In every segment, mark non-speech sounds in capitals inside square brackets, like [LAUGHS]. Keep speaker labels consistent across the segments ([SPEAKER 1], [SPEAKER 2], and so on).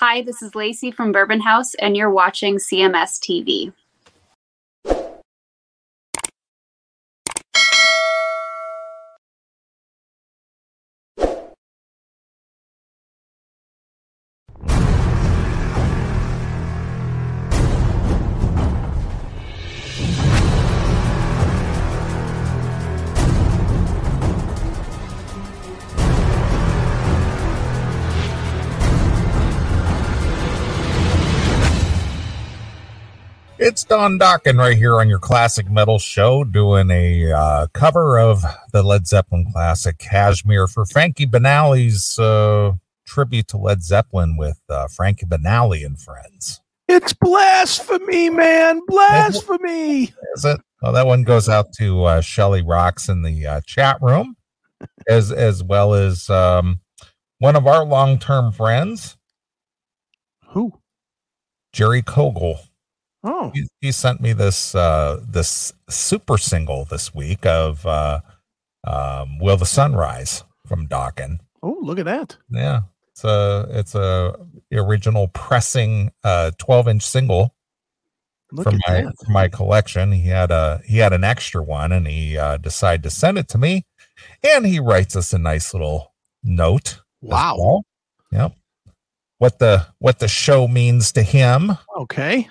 [SPEAKER 1] Hi, this is Lacey from Bourbon House, and you're watching CMS TV.
[SPEAKER 2] Don Dokken right here on your classic metal show, doing a uh, cover of the Led Zeppelin classic Kashmir for Frankie Banali's uh, tribute to Led Zeppelin with uh, Frankie Banali and friends.
[SPEAKER 3] It's blasphemy, man! Blasphemy.
[SPEAKER 2] Is it? Well, that one goes out to uh, Shelly Rocks in the uh, chat room, as as well as um, one of our long term friends,
[SPEAKER 3] Who?
[SPEAKER 2] Jerry Kogel.
[SPEAKER 3] Oh,
[SPEAKER 2] he, he sent me this uh this super single this week of uh um will the sunrise from Dokken.
[SPEAKER 3] oh, look at that.
[SPEAKER 2] Yeah. It's a it's a original pressing uh 12 inch single
[SPEAKER 3] Look
[SPEAKER 2] from
[SPEAKER 3] at
[SPEAKER 2] my
[SPEAKER 3] that.
[SPEAKER 2] from my collection. He had a he had an extra one and he uh decided to send it to me and he writes us a nice little note.
[SPEAKER 3] Wow.
[SPEAKER 2] well. Yep. What the what the show means to him.
[SPEAKER 3] Okay.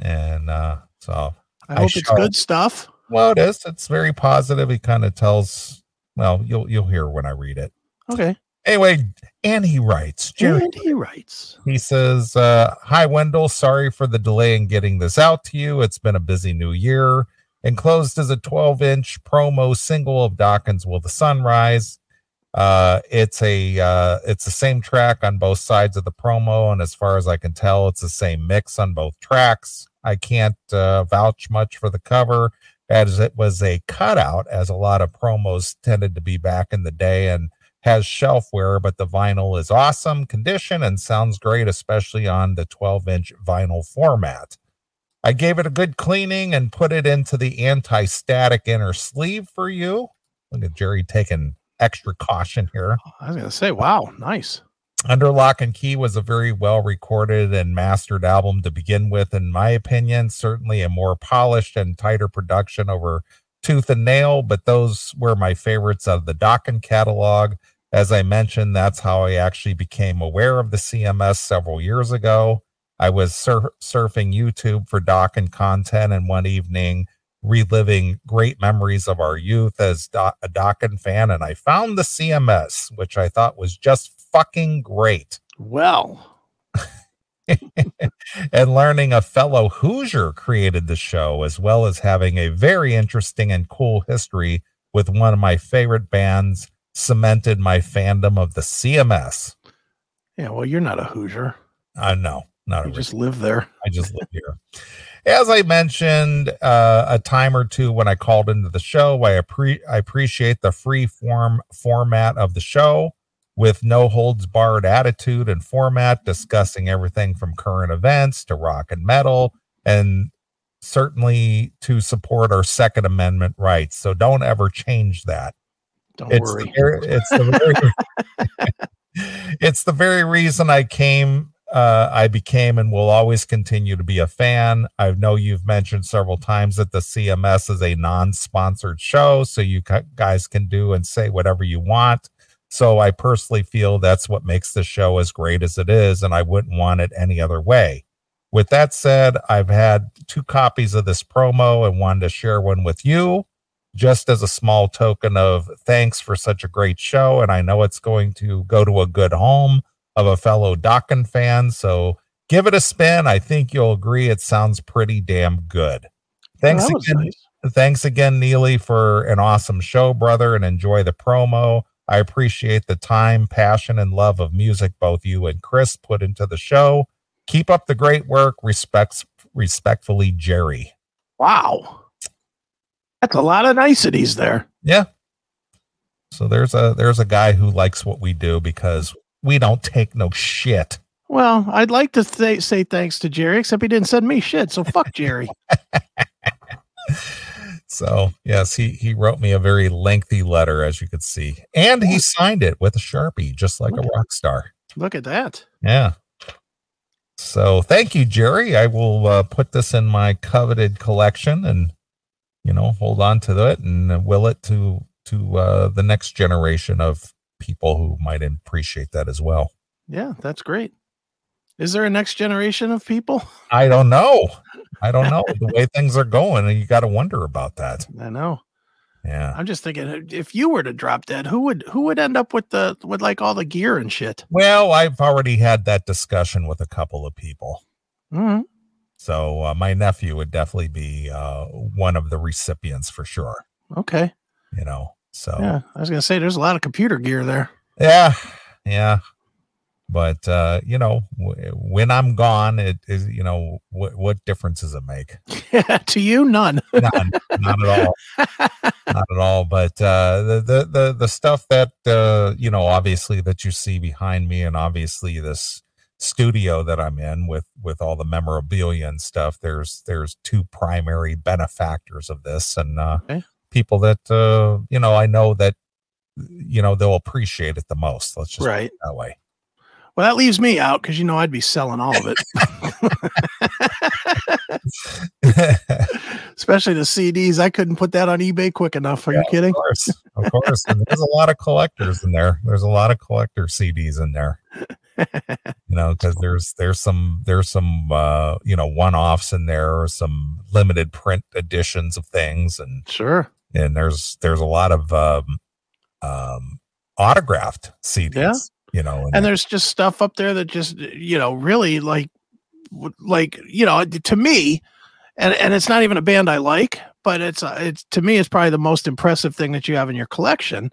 [SPEAKER 2] And uh so
[SPEAKER 3] I
[SPEAKER 2] I
[SPEAKER 3] hope it's
[SPEAKER 2] shall-
[SPEAKER 3] good stuff.
[SPEAKER 2] Well, it is. It's very positive. He kind of tells. Well, you'll you'll hear when I read it.
[SPEAKER 3] Okay.
[SPEAKER 2] Anyway, and he writes. Jerry.
[SPEAKER 3] And he writes.
[SPEAKER 2] He says, uh, "Hi, Wendell. Sorry for the delay in getting this out to you. It's been a busy new year. Enclosed is a 12-inch promo single of Dokken's "Will the Sun Rise." Uh, it's a uh, it's the same track on both sides of the promo, and as far as I can tell, it's the same mix on both tracks. I can't uh, vouch much for the cover, as it was a cutout, as a lot of promos tended to be back in the day, and has shelf wear, but the vinyl is awesome condition and sounds great, especially on the 12 inch vinyl format. I gave it a good cleaning and put it into the anti static inner sleeve for you. Look at Jerry taking extra caution here.
[SPEAKER 3] Oh, I was gonna say, wow, nice.
[SPEAKER 2] Under Lock and Key was a very well recorded and mastered album to begin with, in my opinion. Certainly a more polished and tighter production over Tooth and Nail, but those were my favorites of the Dokken catalog. As I mentioned, that's how I actually became aware of the CMS several years ago. I was sur- surfing YouTube for Dokken content, and one evening, reliving great memories of our youth as Do- a Dokken fan, and I found the CMS, which I thought was just fucking great.
[SPEAKER 3] Well, [LAUGHS]
[SPEAKER 2] and learning a fellow Hoosier created the show, as well as having a very interesting and cool history with one of my favorite bands, cemented my fandom of the CMS.
[SPEAKER 3] yeah. Well, you're not a Hoosier.
[SPEAKER 2] I know, not a
[SPEAKER 3] You just live there.
[SPEAKER 2] I just live here. As I mentioned uh, a time or two when I called into the show, I, appre- I appreciate the free form format of the show with no holds barred attitude and format, discussing everything from current events to rock and metal, and certainly to support our Second Amendment rights. So don't ever change that
[SPEAKER 3] Don't
[SPEAKER 2] it's
[SPEAKER 3] worry.
[SPEAKER 2] the it's the very, [LAUGHS] it's the very reason I came uh I became and will always continue to be a fan. I know you've mentioned several times that the CMS is a non-sponsored show so you guys can do and say whatever you want. So I personally feel that's what makes the show as great as it is and I wouldn't want it any other way. With that said, I've had two copies of this promo and wanted to share one with you just as a small token of thanks for such a great show. And I know it's going to go to a good home of a fellow Dokken fan. So give it a spin. I think you'll agree it sounds pretty damn good. Thanks
[SPEAKER 3] Well,
[SPEAKER 2] again.
[SPEAKER 3] nice.
[SPEAKER 2] Thanks again, Neeley, for an awesome show, brother, and enjoy the promo. I appreciate the time, passion, and love of music both you and Chris put into the show. Keep up the great work. Respects respectfully, Jerry.
[SPEAKER 3] Wow. That's a lot of niceties there.
[SPEAKER 2] Yeah. So there's a there's a guy who likes what we do because we don't take no shit.
[SPEAKER 3] Well, I'd like to th- say thanks to Jerry, except he didn't send me shit. So fuck Jerry. [LAUGHS]
[SPEAKER 2] So yes, he he wrote me a very lengthy letter, as you could see, and he signed it with a sharpie, just like a rock star.
[SPEAKER 3] Look at that.
[SPEAKER 2] Yeah. So thank you, Jerry. I will uh, put this in my coveted collection and you know hold on to it and will it to to uh, the next generation of people who might appreciate that as well.
[SPEAKER 3] Yeah, that's great. Is there a next generation of people? [LAUGHS]
[SPEAKER 2] I don't know. I don't know the way things are going, and you got to wonder about that.
[SPEAKER 3] I know.
[SPEAKER 2] Yeah.
[SPEAKER 3] I'm just thinking if you were to drop dead, who would who would end up with the with like all the gear and shit?
[SPEAKER 2] Well, I've already had that discussion with a couple of people.
[SPEAKER 3] Mhm.
[SPEAKER 2] So uh, my nephew would definitely be uh, one of the recipients for sure.
[SPEAKER 3] Okay.
[SPEAKER 2] You know. So
[SPEAKER 3] Yeah, I was gonna say there's a lot of computer gear there.
[SPEAKER 2] yeah, yeah. But uh, you know, w- when I'm gone, it is you know what what difference does it make? [LAUGHS]
[SPEAKER 3] To you, none. [LAUGHS]
[SPEAKER 2] None, not at all. not at all but uh the the the, the stuff that uh you know obviously that you see behind me and obviously this studio that i'm in with with all the memorabilia and stuff there's there's two primary benefactors of this and uh
[SPEAKER 3] Okay.
[SPEAKER 2] People that uh you know i know that you know they'll appreciate it the most let's just
[SPEAKER 3] Right.
[SPEAKER 2] that way
[SPEAKER 3] Well, that leaves me out because you know I'd be selling all of it, [LAUGHS] especially the CDs. I couldn't put that on eBay quick enough. Are you kidding?
[SPEAKER 2] Of course, of course. And there's a lot of collectors in there. There's a lot of collector CDs in there. [LAUGHS] you know, because there's there's some there's some uh, you know one offs in there, or some limited print editions of things, and
[SPEAKER 3] Sure.
[SPEAKER 2] And there's there's a lot of um, um, autographed CDs.
[SPEAKER 3] Yeah.
[SPEAKER 2] You know, in
[SPEAKER 3] and there's just stuff up there that just you know really like like you know to me and and it's not even a band i like but it's uh, it's to me it's probably the most impressive thing that you have in your collection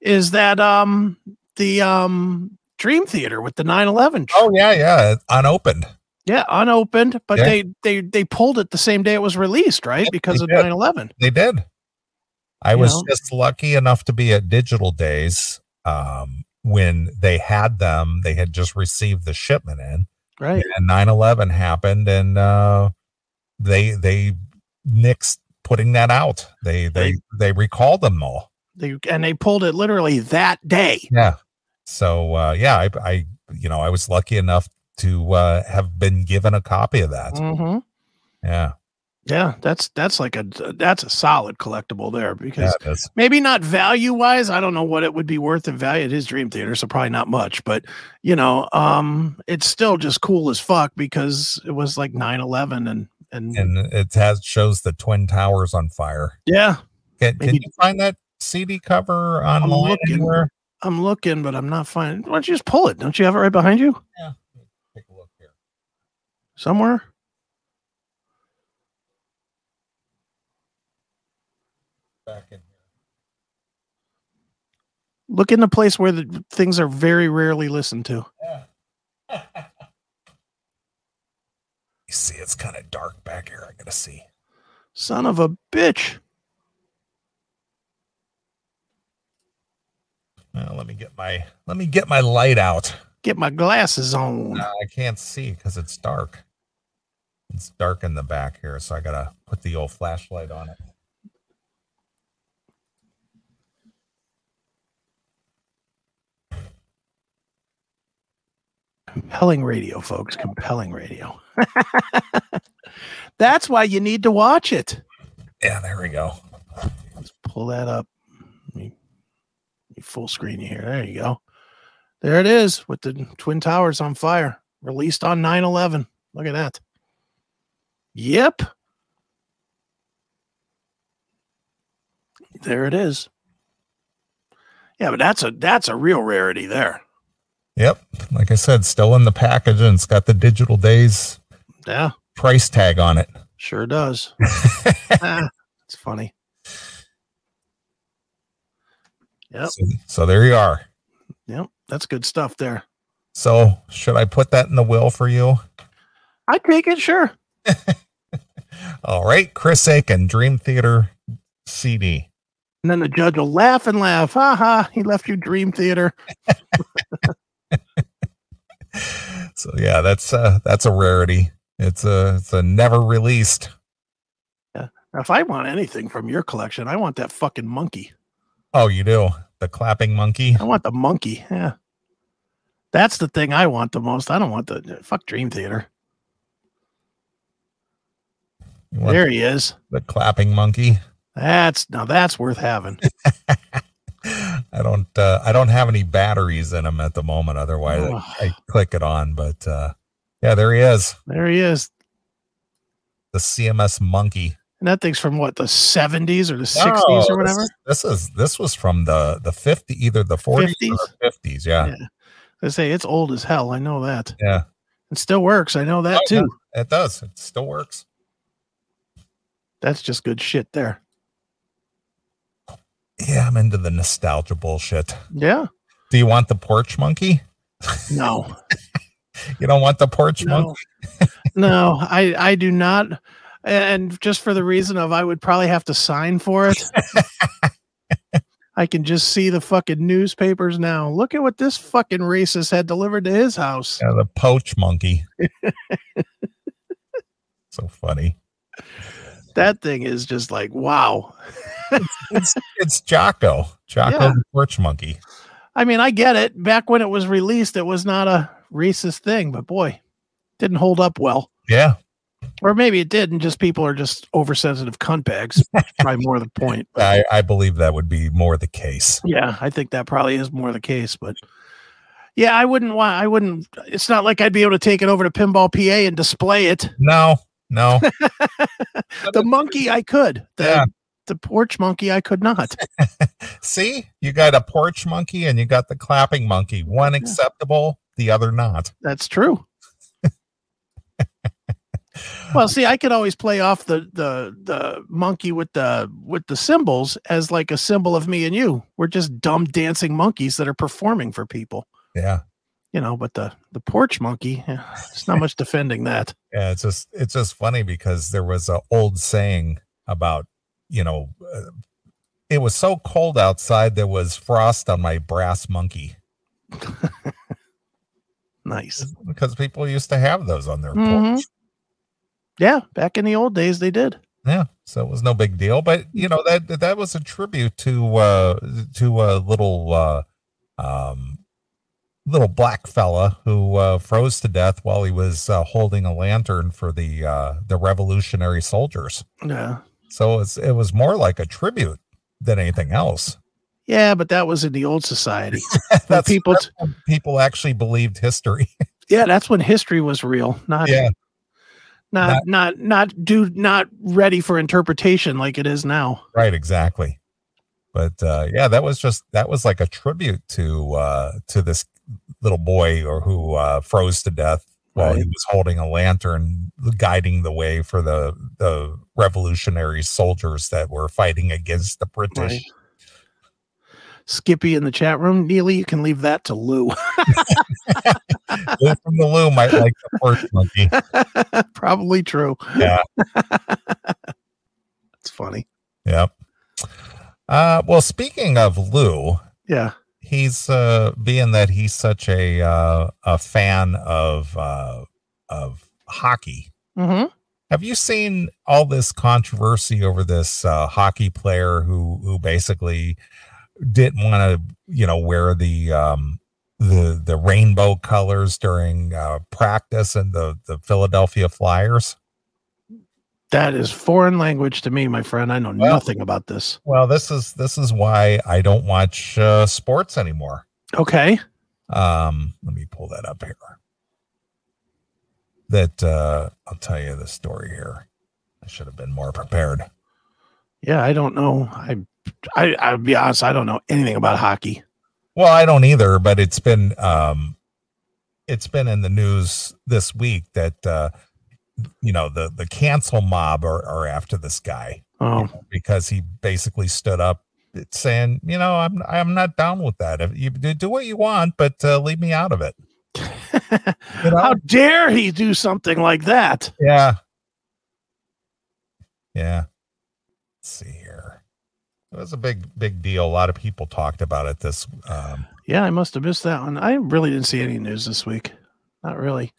[SPEAKER 3] is that um the um dream theater with the 911 tr-
[SPEAKER 2] oh yeah, yeah, unopened.
[SPEAKER 3] yeah unopened but
[SPEAKER 2] Yeah.
[SPEAKER 3] they they they pulled it the same day it was released right
[SPEAKER 2] Yeah,
[SPEAKER 3] because of
[SPEAKER 2] did.
[SPEAKER 3] 911
[SPEAKER 2] They did. I
[SPEAKER 3] You
[SPEAKER 2] was
[SPEAKER 3] know?
[SPEAKER 2] just lucky enough to be at Digital Days um, when they had them. They had just received the shipment in,
[SPEAKER 3] right
[SPEAKER 2] and 9/11 happened, and uh, they they nixed putting that out. They they they recalled them all.
[SPEAKER 3] they and they pulled it literally that day
[SPEAKER 2] Yeah. So uh, yeah, I, I you know I was lucky enough to uh, have been given a copy of that.
[SPEAKER 3] hmm
[SPEAKER 2] Yeah,
[SPEAKER 3] yeah that's that's like a that's a solid collectible there because
[SPEAKER 2] yeah,
[SPEAKER 3] maybe not value wise i don't know what it would be worth in value at his dream theater so probably not much but you know um it's still just cool as fuck because it was like 9-11 and and
[SPEAKER 2] and it has shows the twin towers on fire.
[SPEAKER 3] yeah
[SPEAKER 2] Can, can you find that CD cover online
[SPEAKER 3] looking.
[SPEAKER 2] anywhere?
[SPEAKER 3] i'm looking but i'm not finding why don't you just pull it don't you have it right behind you Yeah,
[SPEAKER 2] Take a look here.
[SPEAKER 3] somewhere
[SPEAKER 2] Back in here.
[SPEAKER 3] look in the place where the things are very rarely listened to
[SPEAKER 2] Yeah. [LAUGHS] you see, it's kind of dark back here. I gotta see.
[SPEAKER 3] son of a bitch
[SPEAKER 2] Well, let me get my let me get my light out.
[SPEAKER 3] get my glasses on
[SPEAKER 2] Uh, I can't see because it's dark. It's dark in the back here, so I gotta put the old flashlight on it.
[SPEAKER 3] Compelling radio folks compelling radio. [LAUGHS] That's why you need to watch it.
[SPEAKER 2] Yeah, there we go.
[SPEAKER 3] let's pull that up. Let me, full screen here. There you go. There it is with the twin towers on fire released on 9-11 look at that. Yep. There it is. Yeah but that's a that's a real rarity there
[SPEAKER 2] Yep, like I said, still in the package, and it's got the digital days
[SPEAKER 3] yeah
[SPEAKER 2] price tag on it.
[SPEAKER 3] sure does [LAUGHS] ah, it's funny Yep.
[SPEAKER 2] So, so there you are.
[SPEAKER 3] Yep, that's good stuff there.
[SPEAKER 2] So should I put that in the will for you?
[SPEAKER 3] I take it, sure. [LAUGHS]
[SPEAKER 2] All right, Chris Aiken, Dream Theater CD.
[SPEAKER 3] And then the judge will laugh and laugh. Ha ha, he left you Dream Theater. [LAUGHS] [LAUGHS]
[SPEAKER 2] So yeah, that's uh that's a rarity. It's a it's a never released.
[SPEAKER 3] Now, if I want anything from your collection, I want that fucking monkey.
[SPEAKER 2] Oh, you do the clapping monkey.
[SPEAKER 3] I want the monkey. Yeah. That's the thing I want the most. I don't want the fuck Dream Theater. There he is.
[SPEAKER 2] the clapping monkey.
[SPEAKER 3] That's now that's worth having. [LAUGHS]
[SPEAKER 2] I don't uh, I don't have any batteries in them at the moment. Otherwise,
[SPEAKER 3] Oh.
[SPEAKER 2] I, I click it on. But uh, yeah, there he is,
[SPEAKER 3] There he is.
[SPEAKER 2] the CMS monkey.
[SPEAKER 3] And that thing's from what the 70s or the 60s
[SPEAKER 2] No,
[SPEAKER 3] or whatever.
[SPEAKER 2] This, this is this was from the the 50 either the 40s or 50s. Yeah,
[SPEAKER 3] Yeah. I say it's old as hell. I know that.
[SPEAKER 2] yeah,
[SPEAKER 3] It still works. I know that
[SPEAKER 2] Oh, yeah.
[SPEAKER 3] too.
[SPEAKER 2] it does. It still works.
[SPEAKER 3] That's just good shit there.
[SPEAKER 2] Yeah, I'm into the nostalgia bullshit.
[SPEAKER 3] Yeah.
[SPEAKER 2] Do you want the porch monkey?
[SPEAKER 3] No. [LAUGHS] [LAUGHS]
[SPEAKER 2] You don't want the porch monkey?
[SPEAKER 3] No. [LAUGHS] no, I I do not. And just for the reason of I would probably have to sign for it. I can just see the fucking newspapers now. Look at what this fucking racist had delivered to his house.
[SPEAKER 2] Yeah, the poach monkey. so funny.
[SPEAKER 3] That thing is just like wow.
[SPEAKER 2] It's [LAUGHS] it's Jocko. Jocko
[SPEAKER 3] Yeah.
[SPEAKER 2] the porch monkey.
[SPEAKER 3] I mean, I get it. Back when it was released, it was not a racist thing, but boy, didn't hold up well.
[SPEAKER 2] Yeah.
[SPEAKER 3] Or maybe it did, and just people are just oversensitive cunt bags. Probably more the point. [LAUGHS]
[SPEAKER 2] I, I believe that would be more the case.
[SPEAKER 3] yeah, I think that probably is more the case. But yeah, I wouldn't want. I wouldn't. It's not like I'd be able to take it over to Pinball PA and display it.
[SPEAKER 2] No, no. [LAUGHS]
[SPEAKER 3] The monkey, I could. The,
[SPEAKER 2] Yeah.
[SPEAKER 3] the porch monkey, I could not. [LAUGHS]
[SPEAKER 2] See, you got a porch monkey and you got the clapping monkey. One
[SPEAKER 3] Yeah.
[SPEAKER 2] acceptable, the other not.
[SPEAKER 3] That's true. [LAUGHS] well, see, I could always play off the the the monkey with the with the symbols as like a symbol of me and you. We're just dumb dancing monkeys that are performing for people,
[SPEAKER 2] Yeah.
[SPEAKER 3] You know. But the the porch monkey, eh, it's not much defending that. [LAUGHS]
[SPEAKER 2] Yeah, it's just it's just funny because there was a old saying about you know uh, it was so cold outside there was frost on my brass monkey [LAUGHS]
[SPEAKER 3] Nice.
[SPEAKER 2] because people used to have those on their
[SPEAKER 3] Mhm.
[SPEAKER 2] porch.
[SPEAKER 3] Yeah, back in the old days, they did.
[SPEAKER 2] Yeah, so it was no big deal, but you know that that was a tribute to uh to a little uh um little black fella who uh froze to death while he was uh, holding a lantern for the uh the revolutionary soldiers.
[SPEAKER 3] Yeah,
[SPEAKER 2] So it's it was more like a tribute than anything else.
[SPEAKER 3] yeah, but that was in the old society. [LAUGHS] When
[SPEAKER 2] That's
[SPEAKER 3] people,
[SPEAKER 2] when people actually believed history. [LAUGHS]
[SPEAKER 3] yeah, that's when history was real, not
[SPEAKER 2] yeah,
[SPEAKER 3] not not not do not ready for interpretation like it is now.
[SPEAKER 2] right, exactly. But uh yeah, that was just that was like a tribute to uh to this little boy or who uh froze to death while he was holding a lantern guiding the way for the the revolutionary soldiers that were fighting against the British.
[SPEAKER 3] Right. Skippy in the chat room. Neeley, you can leave that to Lou. [LAUGHS]
[SPEAKER 2] Lou from the Loo might like the first monkey. [LAUGHS]
[SPEAKER 3] Probably true.
[SPEAKER 2] Yeah. [LAUGHS]
[SPEAKER 3] It's funny.
[SPEAKER 2] Yep. Uh well speaking of Lou,
[SPEAKER 3] Yeah.
[SPEAKER 2] He's uh being that he's such a uh a fan of uh of hockey
[SPEAKER 3] Mm-hmm.
[SPEAKER 2] have you seen all this controversy over this uh hockey player who who basically didn't want to you know wear the um the the rainbow colors during uh practice and the the philadelphia flyers
[SPEAKER 3] That is foreign language to me, my friend. I know
[SPEAKER 2] Well-
[SPEAKER 3] nothing about this.
[SPEAKER 2] well this is this is why i don't watch uh sports anymore
[SPEAKER 3] Okay.
[SPEAKER 2] Um, let me pull that up here. That uh I'll tell you the story here. I should have been more prepared.
[SPEAKER 3] Yeah, I don't know. I I I'll be honest, I don't know anything about hockey.
[SPEAKER 2] Well, I don't either, but it's been um it's been in the news this week that uh you know the the cancel mob are, are after this guy
[SPEAKER 3] Oh,
[SPEAKER 2] because he basically stood up saying, you know, I'm I'm not down with that. If you do do what you want, but uh, leave me out of it. [LAUGHS] You know?
[SPEAKER 3] how dare he do something like that?
[SPEAKER 2] Yeah. Yeah. Let's see here. It was a big, big deal. A lot of people talked about it this um
[SPEAKER 3] Yeah, I must have missed that one. I really didn't see any news this week. Not really.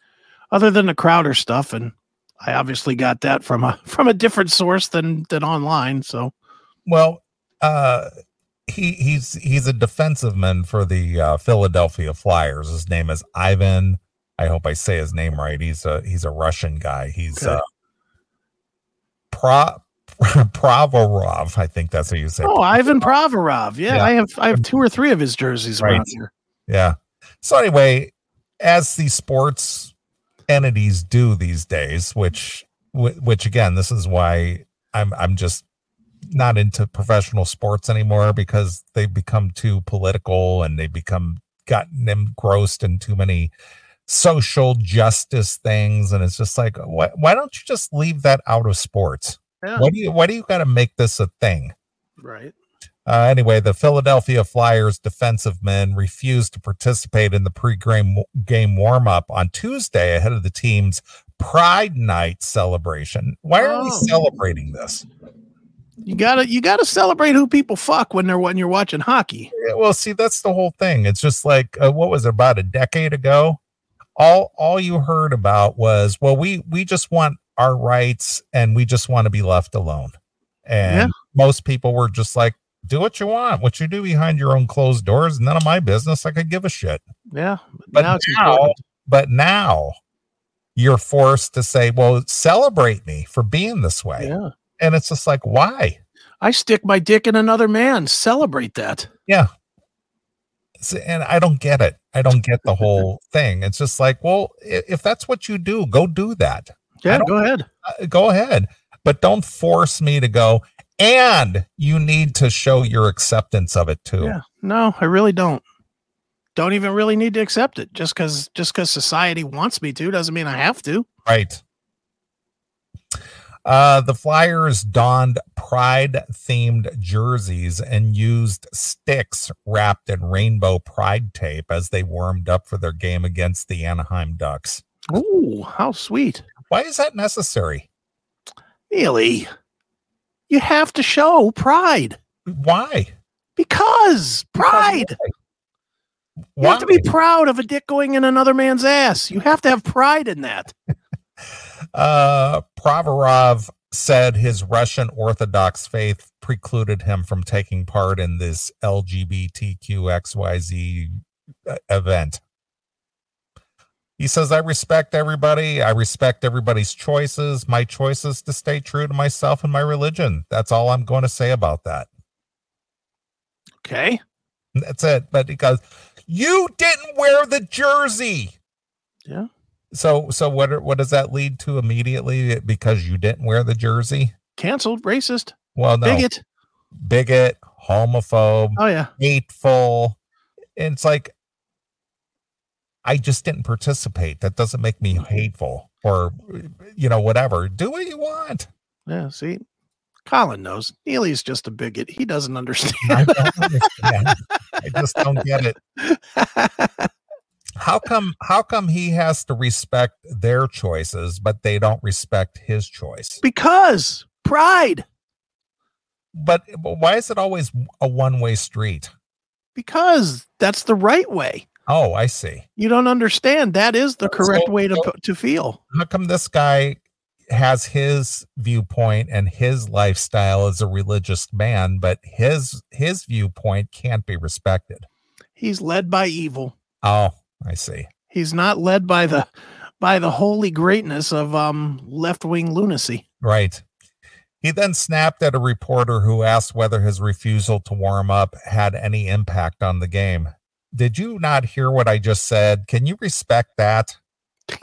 [SPEAKER 3] Other than the Crowder stuff and I obviously got that from a [LAUGHS] from a different source than than online, so
[SPEAKER 2] well, uh he he's he's a defensive man for the uh, Philadelphia Flyers. His name is Ivan. I hope I say his name right. He's a he's a Russian guy. He's
[SPEAKER 3] Okay.
[SPEAKER 2] uh, Pro [LAUGHS] Pravorov. I think that's how you say. it.
[SPEAKER 3] Oh, Ivan Provorov. Yeah,
[SPEAKER 2] Yeah.
[SPEAKER 3] I have I have two or three of his jerseys
[SPEAKER 2] Right.
[SPEAKER 3] around here.
[SPEAKER 2] Yeah. So anyway, as the sports entities do these days, which which again, this is why I'm I'm just not into professional sports anymore because they've become too political and they've become gotten engrossed in too many social justice things and it's just like why, why don't you just leave that out of sports
[SPEAKER 3] Yeah.
[SPEAKER 2] why do you why do you got to make this a thing
[SPEAKER 3] Right.
[SPEAKER 2] Uh, anyway, the Philadelphia Flyers defensive men refused to participate in the pre-game game warm-up on Tuesday ahead of the team's Pride Night celebration. Why are we
[SPEAKER 3] Oh.
[SPEAKER 2] celebrating this?
[SPEAKER 3] You gotta you gotta celebrate who people fuck when they're when you're watching hockey.
[SPEAKER 2] Yeah, Well, see, that's the whole thing. It's just like uh, what was it, about a decade ago? All all you heard about was, well, we we just want our rights and we just want to be left alone. And
[SPEAKER 3] Yeah.
[SPEAKER 2] most people were just like, do what you want. What you do behind your own closed doors, none of my business. I could give a shit.
[SPEAKER 3] Yeah.
[SPEAKER 2] But
[SPEAKER 3] now
[SPEAKER 2] now, but now you're forced to say, well, celebrate me for being this way.
[SPEAKER 3] Yeah.
[SPEAKER 2] And it's just like, why?
[SPEAKER 3] I stick my dick in another man. Celebrate that.
[SPEAKER 2] Yeah. And I don't get it. I don't get the whole [LAUGHS] thing. It's just like, well, if that's what you do, go do that.
[SPEAKER 3] Yeah, go ahead.
[SPEAKER 2] Uh, Go ahead. But don't force me to go. And you need to show your acceptance of it too.
[SPEAKER 3] Yeah. No, I really don't. Don't even really need to accept it. Just because just because society wants me to doesn't mean I have to.
[SPEAKER 2] Right. Uh, the Flyers donned pride themed jerseys and used sticks wrapped in rainbow pride tape as they warmed up for their game against the Anaheim Ducks.
[SPEAKER 3] Oh, how sweet.
[SPEAKER 2] Why is that necessary?
[SPEAKER 3] Neeley, you have to show pride
[SPEAKER 2] Why?
[SPEAKER 3] because pride. You
[SPEAKER 2] Why?
[SPEAKER 3] have to be proud of a dick going in another man's ass. You have to have pride in that. [LAUGHS]
[SPEAKER 2] Uh, Provorov said his Russian Orthodox faith precluded him from taking part in this LGBTQXYZ uh, event. He says, I respect everybody. I respect everybody's choices. My choice is to stay true to myself and my religion. That's all I'm going to say about that.
[SPEAKER 3] Okay.
[SPEAKER 2] That's it. But he goes, You didn't wear the jersey.
[SPEAKER 3] Yeah.
[SPEAKER 2] So so what are- what does that lead to immediately because you didn't wear the jersey?
[SPEAKER 3] Canceled, racist,
[SPEAKER 2] Well, no.
[SPEAKER 3] bigot.
[SPEAKER 2] Bigot, homophobe,
[SPEAKER 3] Oh, yeah.
[SPEAKER 2] hateful. And it's like I just didn't participate. That doesn't make me hateful or you know whatever. Do what you want.
[SPEAKER 3] Yeah. See, Colin knows. Neeley's just a bigot. He doesn't [LAUGHS] understand.
[SPEAKER 2] I don't understand. I just don't get it. How come how come he has to respect their choices but they don't respect his choice?
[SPEAKER 3] because pride.
[SPEAKER 2] But, but why is it always a one-way street?
[SPEAKER 3] Because that's the right way.
[SPEAKER 2] Oh, I see.
[SPEAKER 3] You don't understand. That is the
[SPEAKER 2] So-
[SPEAKER 3] correct way to
[SPEAKER 2] so-
[SPEAKER 3] to feel.
[SPEAKER 2] How come this guy has his viewpoint and his lifestyle as a religious man, but his his viewpoint can't be respected?
[SPEAKER 3] He's led by evil.
[SPEAKER 2] Oh, I see.
[SPEAKER 3] He's not led by the by the holy greatness of um left wing lunacy.
[SPEAKER 2] Right. He then snapped at a reporter who asked whether his refusal to warm up had any impact on the game. Did you not hear what I just said? Can you respect that? [LAUGHS]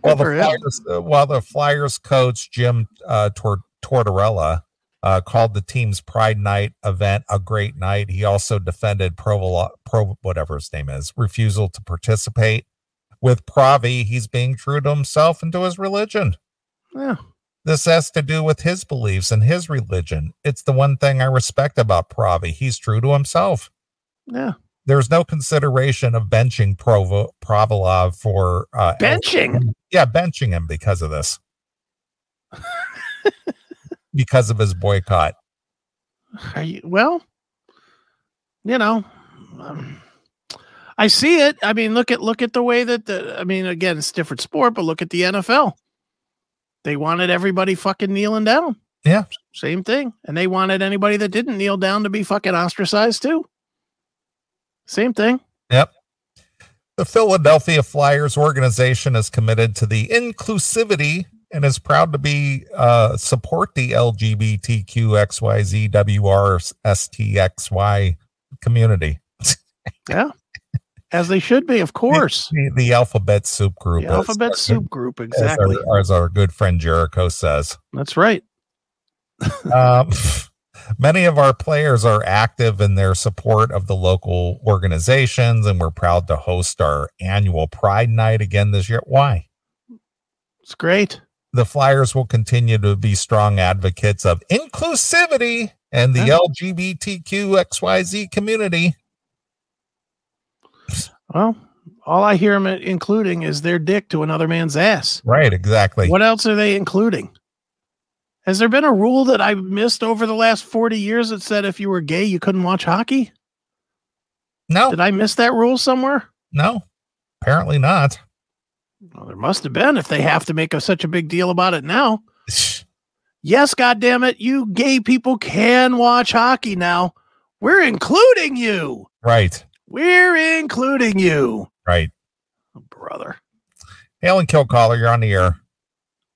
[SPEAKER 2] While the. Flyers, uh, while the Flyers coach Jim uh, Tor- Tortorella uh, called the team's Pride Night event a great night, he also defended Provola, Pro, whatever his name is, refusal to participate. With Pravi, he's being true to himself and to his religion.
[SPEAKER 3] Yeah.
[SPEAKER 2] This has to do with his beliefs and his religion. It's the one thing I respect about Pravi. He's true to himself.
[SPEAKER 3] Yeah.
[SPEAKER 2] There's no consideration of benching Provo, Provolov for uh,
[SPEAKER 3] Benching.
[SPEAKER 2] yeah, benching him because of this. [LAUGHS] because of his boycott.
[SPEAKER 3] Are you well? You know, um, I see it. I mean, look at look at the way that the. I mean, again, it's a different sport, but look at the NFL. They wanted everybody fucking kneeling down.
[SPEAKER 2] Yeah.
[SPEAKER 3] Same thing. And they wanted anybody that didn't kneel down to be fucking ostracized too. Same thing.
[SPEAKER 2] Yep. The Philadelphia Flyers organization is committed to the inclusivity and is proud to be uh, support the LGBTQXYZWRSTXY community. [LAUGHS]
[SPEAKER 3] Yeah. As they should be, of course.
[SPEAKER 2] The, the alphabet soup group.
[SPEAKER 3] The
[SPEAKER 2] as-
[SPEAKER 3] alphabet soup group,
[SPEAKER 2] as
[SPEAKER 3] exactly.
[SPEAKER 2] our, as our good friend Jericho says.
[SPEAKER 3] That's right.
[SPEAKER 2] um, [LAUGHS] many of our players are active in their support of the local organizations, and we're proud to host our annual Pride Night again this year. Why?
[SPEAKER 3] It's great.
[SPEAKER 2] The Flyers will continue to be strong advocates of inclusivity and the. LGBTQXYZ community.
[SPEAKER 3] Well, all I hear them including is their dick to another man's ass.
[SPEAKER 2] Right, exactly.
[SPEAKER 3] What else are they including? Has there been a rule that I missed over the last 40 years that said if you were gay, you couldn't watch hockey?
[SPEAKER 2] No,
[SPEAKER 3] Did I miss that rule somewhere?
[SPEAKER 2] no, apparently not.
[SPEAKER 3] Well, there must have been if they have to make a, such a big deal about it now. [SIGHS] Yes, God damn it, you gay people can watch hockey now. We're including you.
[SPEAKER 2] Right,
[SPEAKER 3] We're including you.
[SPEAKER 2] right.
[SPEAKER 3] Oh, brother.
[SPEAKER 2] Alan Kilcaller, you're on the air.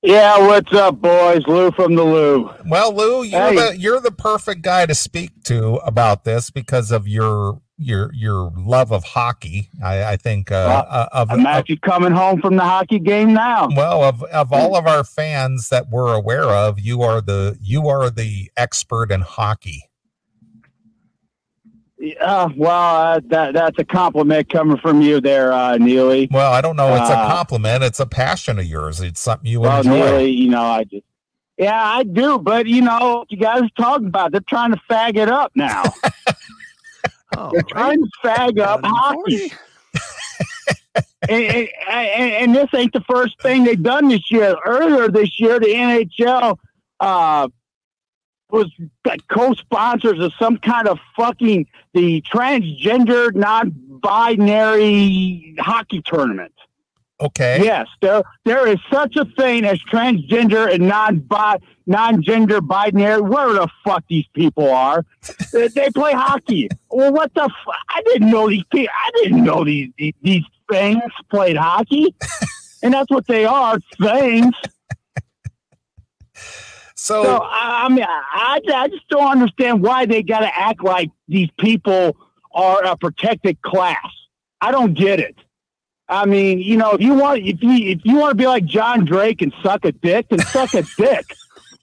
[SPEAKER 4] Yeah, what's up, boys? Lou from the Loo.
[SPEAKER 2] Well, Lou, you're
[SPEAKER 4] Hey.
[SPEAKER 2] the you're the perfect guy to speak to about this because of your your your love of hockey. I, I think uh,
[SPEAKER 4] Well,
[SPEAKER 2] uh, of,
[SPEAKER 4] I'm
[SPEAKER 2] of
[SPEAKER 4] actually coming home from the hockey game now.
[SPEAKER 2] well of of all of our fans that we're aware of, you are the you are the expert in hockey.
[SPEAKER 4] Uh, well, uh, that that's a compliment coming from you there, uh, Neeley.
[SPEAKER 2] Well, I don't know. It's a
[SPEAKER 4] Uh,
[SPEAKER 2] compliment. It's a passion of yours. It's something you
[SPEAKER 4] Well,
[SPEAKER 2] enjoy.
[SPEAKER 4] Neeley, you know, I just. Yeah, I do, but you know, you guys are talking about, they're trying to fag it up now. [LAUGHS]
[SPEAKER 3] Oh,
[SPEAKER 4] They're trying to fag up hockey. [LAUGHS] and, and, and, and this ain't the first thing they've done this year. Earlier this year, the NHL uh, was like co-sponsors of some kind of fucking the transgender, non-binary hockey tournament.
[SPEAKER 2] Okay.
[SPEAKER 4] Yes, there there is such a thing as transgender and non non-gender binary. Where the fuck these people are? [LAUGHS] they, they play hockey. Well, what the? F- I didn't know these people. I didn't know these these, these things played hockey, [LAUGHS] and that's what they are things.
[SPEAKER 2] So,
[SPEAKER 4] So I, I mean, I, I just don't understand why they got to act like these people are a protected class. I don't get it. I mean, you know, if you want, if you if you want to be like John Drake and suck a dick, then suck a [LAUGHS] dick.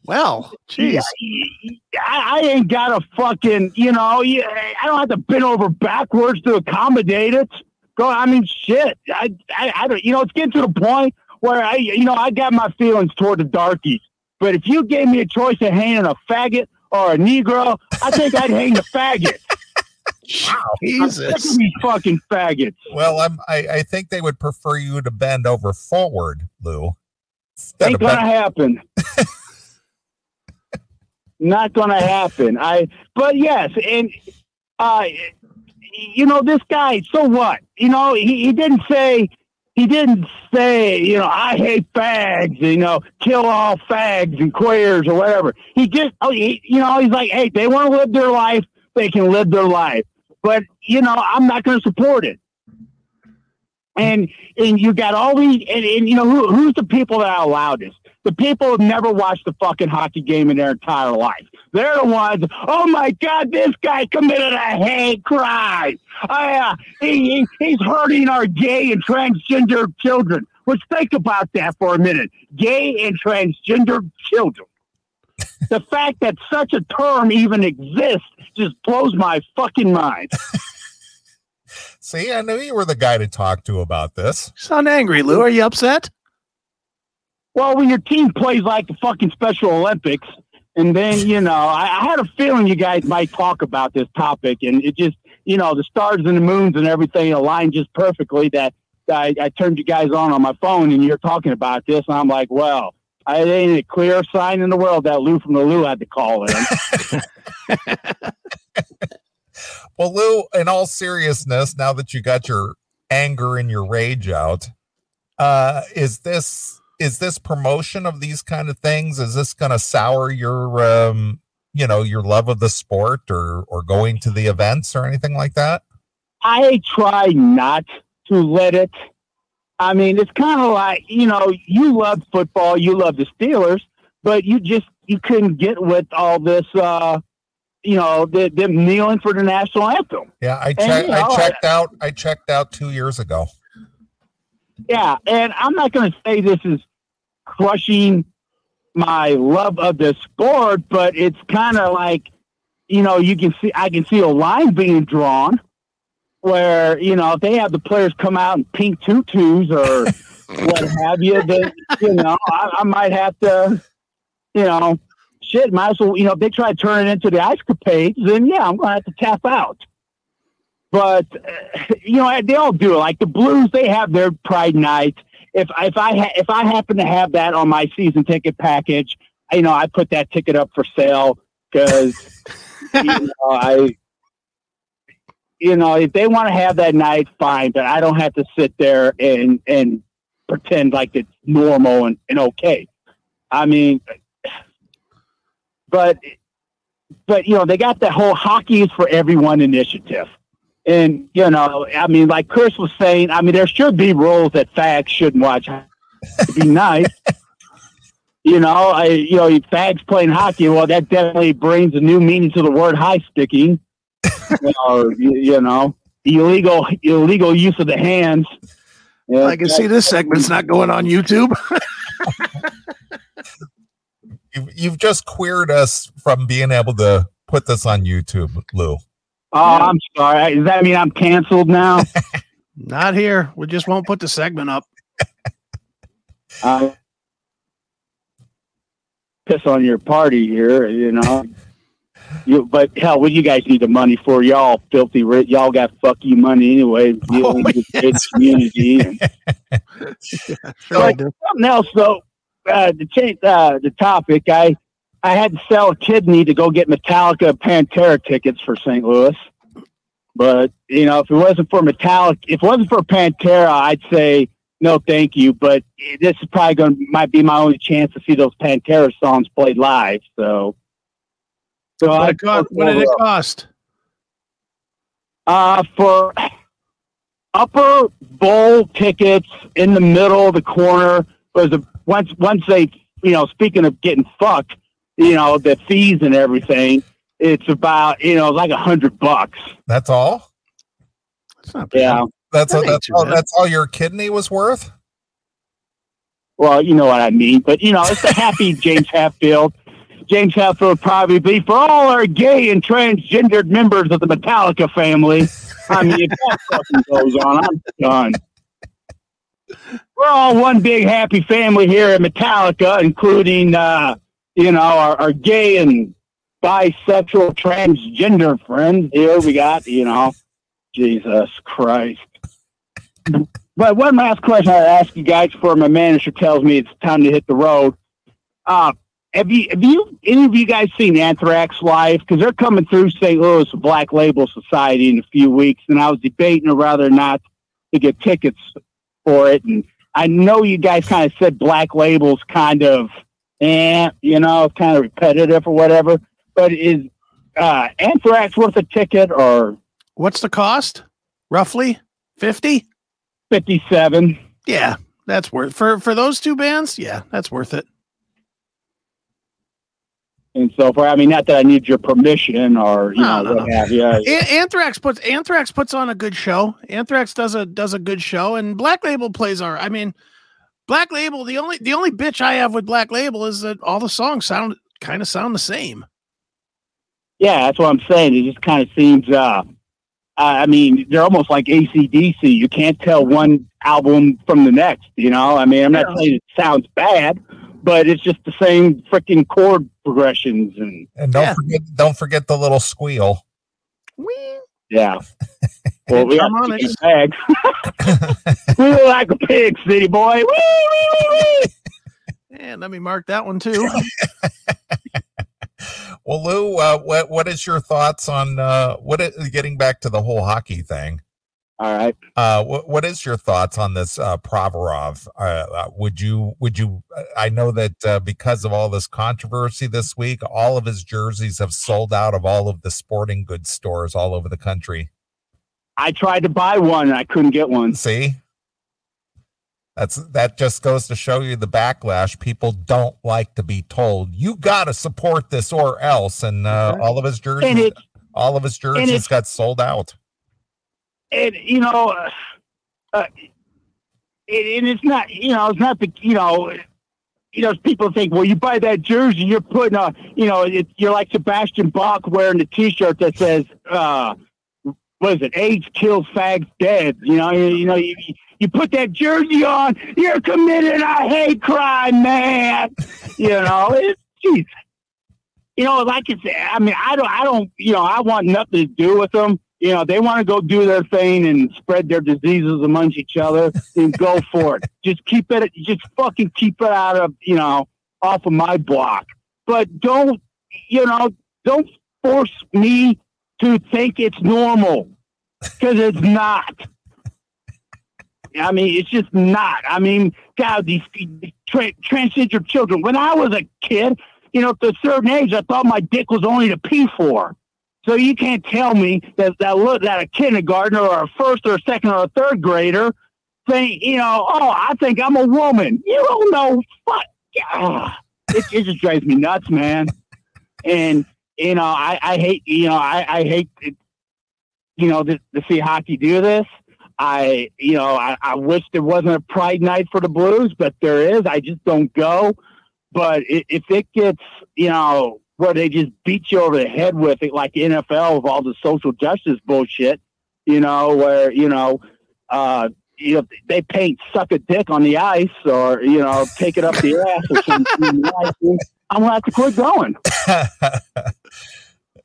[SPEAKER 3] Well, jeez.
[SPEAKER 4] I, I ain't got a fucking, you know, I don't have to bend over backwards to accommodate it. Go, I mean, shit. I, I, I don't, you know, it's getting to the point where I, you know, I got my feelings toward the darkies. But if you gave me a choice of hanging a faggot or a Negro, I think I'd hang the faggot. Of [LAUGHS]
[SPEAKER 3] Jesus.
[SPEAKER 4] these fucking faggots.
[SPEAKER 2] well, I'm, I I think they would prefer you to bend over forward, Lou.
[SPEAKER 4] Ain't gonna happen. [LAUGHS] Not gonna happen. I but yes, and uh you know, this guy, so what? You know, he, he didn't say he didn't say, you know, I hate fags, you know, kill all fags and queers or whatever. He just oh he, you know, he's like, hey, they want to live their life, they can live their life. But, you know, I'm not gonna support it. And and you got all these and, and you know who who's the people that allow this? The people who've never watched a fucking hockey game in their entire life. They're the ones. Oh my God, this guy committed a hate crime. I, uh, he, he, he's hurting our gay and transgender children. Let's think about that for a minute. Gay and transgender children. the [LAUGHS] fact that such a term even exists just blows my fucking mind. [LAUGHS]
[SPEAKER 2] See, I knew you were the guy to talk to about this.
[SPEAKER 3] You sound angry, Lou. Are you upset?
[SPEAKER 4] Well, when your team plays like the fucking Special Olympics, and then you know, I, I had a feeling you guys might talk about this topic, and it just, you know, the stars and the moons and everything aligned just perfectly. That I, I turned you guys on on my phone, and you're talking about this, and I'm like, well, I ain't a clear sign in the world that Lou from the Loo had to call in. [LAUGHS]
[SPEAKER 2] Well, Lou, in all seriousness, now that you got your anger and your rage out, uh, is this is this promotion of these kind of things is this going to sour your um you know your love of the sport or or going to the events or anything like that
[SPEAKER 4] I try not to let it. I mean, it's kind of like you know, you love football, you love the Steelers, but you just you couldn't get with all this. uh you know, the, them kneeling for the national anthem.
[SPEAKER 2] yeah i checked
[SPEAKER 4] you know,
[SPEAKER 2] i checked out i checked out two years ago
[SPEAKER 4] Yeah, and I'm not going to say this is crushing my love of the sport, but it's kind of like, you know, you can see I can see a line being drawn where you know if they have the players come out in pink tutus or [LAUGHS] what have you, then you know I, I might have to, you know, shit. Might as well, you know, if they try to turn it into the ice capades, then yeah, I'm going to have to tap out. But uh, you know, they all do it. Like the Blues, they have their Pride Night. If if I ha- if I happen to have that on my season ticket package, you know, I put that ticket up for sale because [LAUGHS] you know, I, you know, if they want to have that night, fine. But I don't have to sit there and and pretend like it's normal and, and okay. I mean, but but you know, they got the whole hockey is for everyone initiative. And you know, I mean, like Chris was saying, I mean, there should be rules that fags shouldn't watch. It'd be nice, [LAUGHS] you know. I, you know, fags playing hockey. Well, that definitely brings a new meaning to the word high sticking. you, know, you, you know, illegal illegal use of the hands. Yeah,
[SPEAKER 3] I can see this segment's not going on YouTube. [LAUGHS]
[SPEAKER 2] you've, you've just queered us from being able to put this on youtube lou
[SPEAKER 4] Oh, I'm sorry. Does that mean I'm canceled now? [LAUGHS]
[SPEAKER 3] not here. We just won't put the segment up. [LAUGHS]
[SPEAKER 4] uh, piss on your party here, you know. You, but hell, what do you guys need the money for? Y'all filthy rich. Y'all got fuck you money anyway. You [LAUGHS]
[SPEAKER 3] Oh,
[SPEAKER 4] know, the community. And
[SPEAKER 3] I do.
[SPEAKER 4] something else though. Uh, to change uh, the topic, I I had to sell a kidney to go get Metallica Pantera tickets for St. Louis. But you know, if it wasn't for Metallica, if it wasn't for Pantera, I'd say no, thank you. But this is probably going to might be my only chance to see those Pantera songs played live. So, so
[SPEAKER 3] What, it cost, what did it cost?
[SPEAKER 4] uh, for upper bowl tickets in the middle of the corner was a once once they you know speaking of getting fucked you know the fees and everything it's about you know like a hundred bucks.
[SPEAKER 2] That's all?
[SPEAKER 3] It's not bad.
[SPEAKER 4] yeah.
[SPEAKER 2] That's
[SPEAKER 3] That
[SPEAKER 2] all, that's all
[SPEAKER 3] bad.
[SPEAKER 2] that's all your kidney was worth?
[SPEAKER 4] Well you know what i mean but you know it's a happy [LAUGHS] James Hetfield. James hatfield probably be for all our gay and transgendered members of the metallica family. I mean if that [LAUGHS] fucking goes on i'm done. We're all one big happy family here at Metallica, including uh, you know our, our gay and bisexual transgender friends. Here we got you know Jesus Christ. But one last question I ask you guys before my manager tells me it's time to hit the road. Uh, have you have you any of you guys seen Anthrax live? Because they're coming through St. Louis Black Label Society in a few weeks, and I was debating whether or not to get tickets for it. And I know you guys kind of said Black Label's kind of, eh, you know, kind of repetitive or whatever. But is uh, Anthrax worth a ticket or
[SPEAKER 3] What's the cost? Roughly 50?
[SPEAKER 4] fifty-seven?
[SPEAKER 3] Yeah, that's worth for for those two bands. Yeah, that's worth it.
[SPEAKER 4] And so far, I mean, not that I need your permission or you
[SPEAKER 3] No,
[SPEAKER 4] know
[SPEAKER 3] no,
[SPEAKER 4] what
[SPEAKER 3] no.
[SPEAKER 4] have you.
[SPEAKER 3] A- Anthrax puts Anthrax puts on a good show. Anthrax does a does a good show, and Black Label plays our. I mean, Black Label. The only the only bitch I have with Black Label is that all the songs sound kind of sound the same.
[SPEAKER 4] Yeah, that's what I'm saying. It just kind of seems. uh I mean, they're almost like ACDC. You can't tell one album from the next. You know, I mean, I'm not
[SPEAKER 3] Yeah.
[SPEAKER 4] saying it sounds bad, but it's just the same freaking chord progressions and
[SPEAKER 2] and don't
[SPEAKER 3] Yeah.
[SPEAKER 2] forget don't forget the little squeal
[SPEAKER 3] Whee!
[SPEAKER 4] yeah. [LAUGHS] Well,
[SPEAKER 3] And
[SPEAKER 4] we got
[SPEAKER 3] harmonics. [LAUGHS]
[SPEAKER 4] chicken bags. we look like a pig, city boy.
[SPEAKER 3] And let me mark that one too. [LAUGHS]
[SPEAKER 2] well lou uh, what what is your thoughts on uh what getting back to the whole hockey thing
[SPEAKER 4] All right.
[SPEAKER 2] Uh, what, what is your thoughts on this uh, Provorov? Uh, uh, would you would you? I know that uh, because of all this controversy this week, all of his jerseys have sold out of all of the sporting goods stores all over the country.
[SPEAKER 4] I tried to buy one and I couldn't get one.
[SPEAKER 2] See, that's that just goes to show you the backlash. People don't like to be told you got to support this or else, and uh, all of his jerseys,
[SPEAKER 4] it,
[SPEAKER 2] all of his jerseys got sold out.
[SPEAKER 4] and you know, uh, uh, it, and it's not, you know, it's not the, you know, you know, people think, well, you buy that jersey, you're putting a, you know, it, you're like Sebastian Bach wearing the T-shirt that says, uh, what is it? AIDS kills fags dead. You know, you, you know, you, you put that jersey on, you're committing a hate crime, man. you know, [LAUGHS] it's, geez. You know, like I said, I mean, I don't, I don't, you know, I want nothing to do with them you know, they want to go do their thing and spread their diseases amongst each other, then go [LAUGHS] for it. Just keep it, just fucking keep it out of, you know, off of my block. But don't, you know, don't force me to think it's normal because it's not. I mean, it's just not. I mean, God, these tra- transgender children. When I was a kid, you know, at a certain age, I thought my dick was only to pee for. So you can't tell me that that look that a kindergartner or a first or a second or a third grader think, you know, oh, I think I'm a woman. You don't know. Fuck. Ah, it, it just drives me nuts, man. And you know, I, I hate, you know, I, I hate, it, you know, to, to see hockey do this. I, you know, I, I wish there wasn't a Pride night for the Blues, but there is. I just don't go. But if it gets, you know, where they just beat you over the head with it, like the NFL with all the social justice bullshit, you know, where you know, uh, you know, they paint "suck a dick" on the ice, or you know, take it up the ass or something. [LAUGHS] I'm gonna have to quit going. [LAUGHS]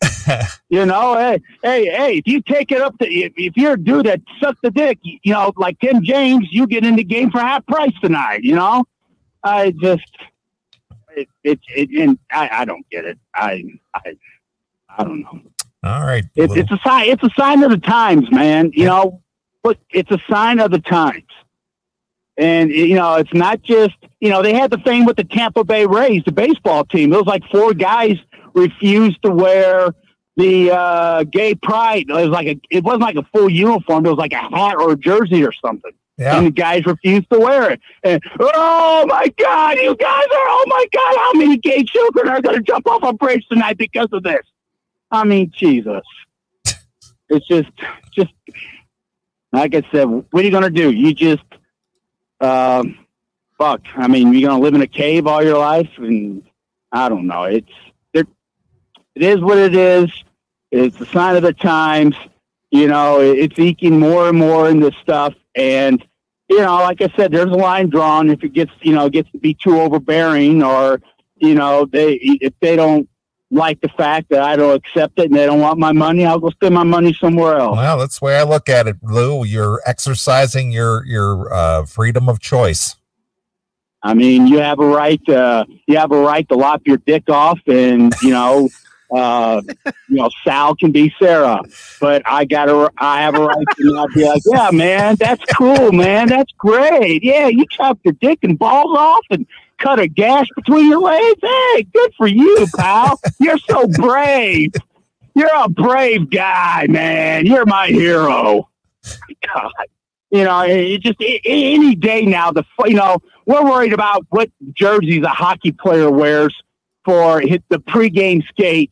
[SPEAKER 4] [LAUGHS] You know, hey, hey, hey, if you take it up to, if, if you're a dude that suck the dick, you, you know, like Tim James, you get in the game for half price tonight, you know? I just, it, it, it and I, I don't get it. I, I, I don't know.
[SPEAKER 2] All right.
[SPEAKER 4] It, it's a sign, it's a sign of the times, man. You know, but it's a sign of the times. And, you know, it's not just, you know, they had the thing with the Tampa Bay Rays, the baseball team. It was like four guys refused to wear the uh, gay pride. It was like a, it wasn't like a full uniform. It was like a hat or a jersey or something.
[SPEAKER 2] yeah.
[SPEAKER 4] And the guys refused to wear it. And oh my God, you guys are, oh my God, how many gay children are going to jump off a bridge tonight because of this? I mean, Jesus. [LAUGHS] It's just, just, like I said, what are you going to do? You just, um, fuck. I mean, you're going to live in a cave all your life? And I don't know. It's, it, is what it is. It's a sign of the times. You know, it's eking more and more into stuff. And, you know, like I said, there's a line drawn if it gets, you know, gets to be too overbearing or, you know, they, if they don't like the fact that I don't accept it and they don't want my money, I'll go spend my money somewhere else.
[SPEAKER 2] Well, that's the way I look at it, Lou. You're exercising your your uh, freedom of choice.
[SPEAKER 4] I mean, you have a right to, you have a right to lop your dick off and, you know, uh, you know, Sal can be Sarah, but I got to, I have a right to not be like, yeah, man, that's cool, man. That's great. Yeah. You chop your dick and balls off and cut a gash between your legs. Hey, good for you, pal. You're so brave. You're a brave guy, man. You're my hero. God. You know, it just a- any day now. The you know we're worried about what jerseys a hockey player wears for hit the pregame skate,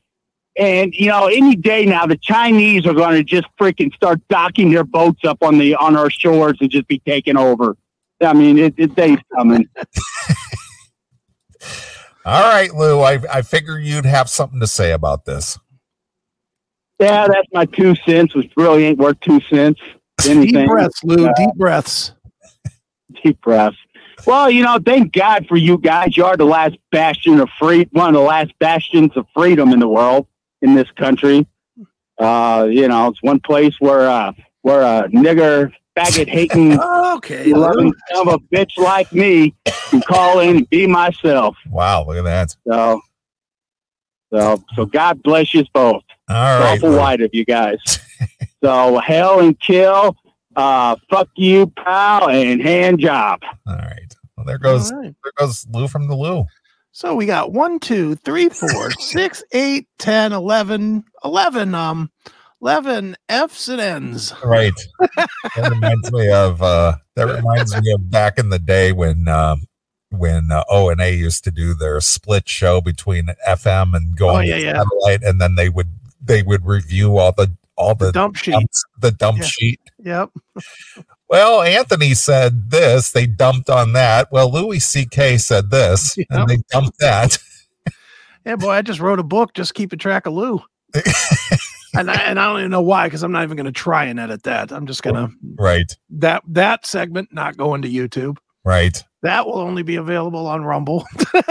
[SPEAKER 4] and you know any day now the Chinese are going to just freaking start docking their boats up on the on our shores and just be taken over. I mean, it, it day's coming. [LAUGHS]
[SPEAKER 2] All right, Lou. I I figure you'd have something to say about this.
[SPEAKER 4] Yeah, that's my two cents, which really ain't worth two cents.
[SPEAKER 3] Deep
[SPEAKER 4] Anything.
[SPEAKER 3] breaths, Lou.
[SPEAKER 4] Yeah.
[SPEAKER 3] Deep breaths.
[SPEAKER 4] deep breaths. Well, you know, thank God for you guys. You are the last bastion of free, one of the last bastions of freedom in the world, in this country. Uh, you know, it's one place where uh, where a nigger, faggot hating, [LAUGHS]
[SPEAKER 3] Okay.
[SPEAKER 4] loving
[SPEAKER 3] Lou.
[SPEAKER 4] son of a bitch like me can call in and be myself.
[SPEAKER 2] Wow, look at that.
[SPEAKER 4] So, so, so God bless you both.
[SPEAKER 2] All right.
[SPEAKER 4] awful white of you guys. [LAUGHS] so hell and kill Uh, fuck you, pal, and hand job.
[SPEAKER 2] All right. Well, there goes
[SPEAKER 3] All right.
[SPEAKER 2] there goes Lou from the Loo.
[SPEAKER 3] So we got one, two, three, four, [LAUGHS] six, eight, 10, 11, 11, um, 11 F's and N's.
[SPEAKER 2] Right. that reminds me of uh that reminds me of back in the day when um when uh, O and A used to do their split show between FM and going
[SPEAKER 3] Oh, yeah,
[SPEAKER 2] to
[SPEAKER 3] yeah.
[SPEAKER 2] satellite, and then they would they would review all the all the
[SPEAKER 3] Dump sheet.
[SPEAKER 2] the dump
[SPEAKER 3] Yeah.
[SPEAKER 2] sheet.
[SPEAKER 3] Yep.
[SPEAKER 2] Well, Anthony said this. They dumped on that. Well, Louis C.K. said this,
[SPEAKER 3] Yep.
[SPEAKER 2] and they dumped that. [LAUGHS]
[SPEAKER 3] Yeah, boy, I just wrote a book just keeping track of Lou. [LAUGHS] and I, and I don't even know why because I'm not even going to try and edit that. I'm just going to
[SPEAKER 2] right.
[SPEAKER 3] that that segment not going to YouTube.
[SPEAKER 2] Right.
[SPEAKER 3] That will only be available on Rumble. [LAUGHS]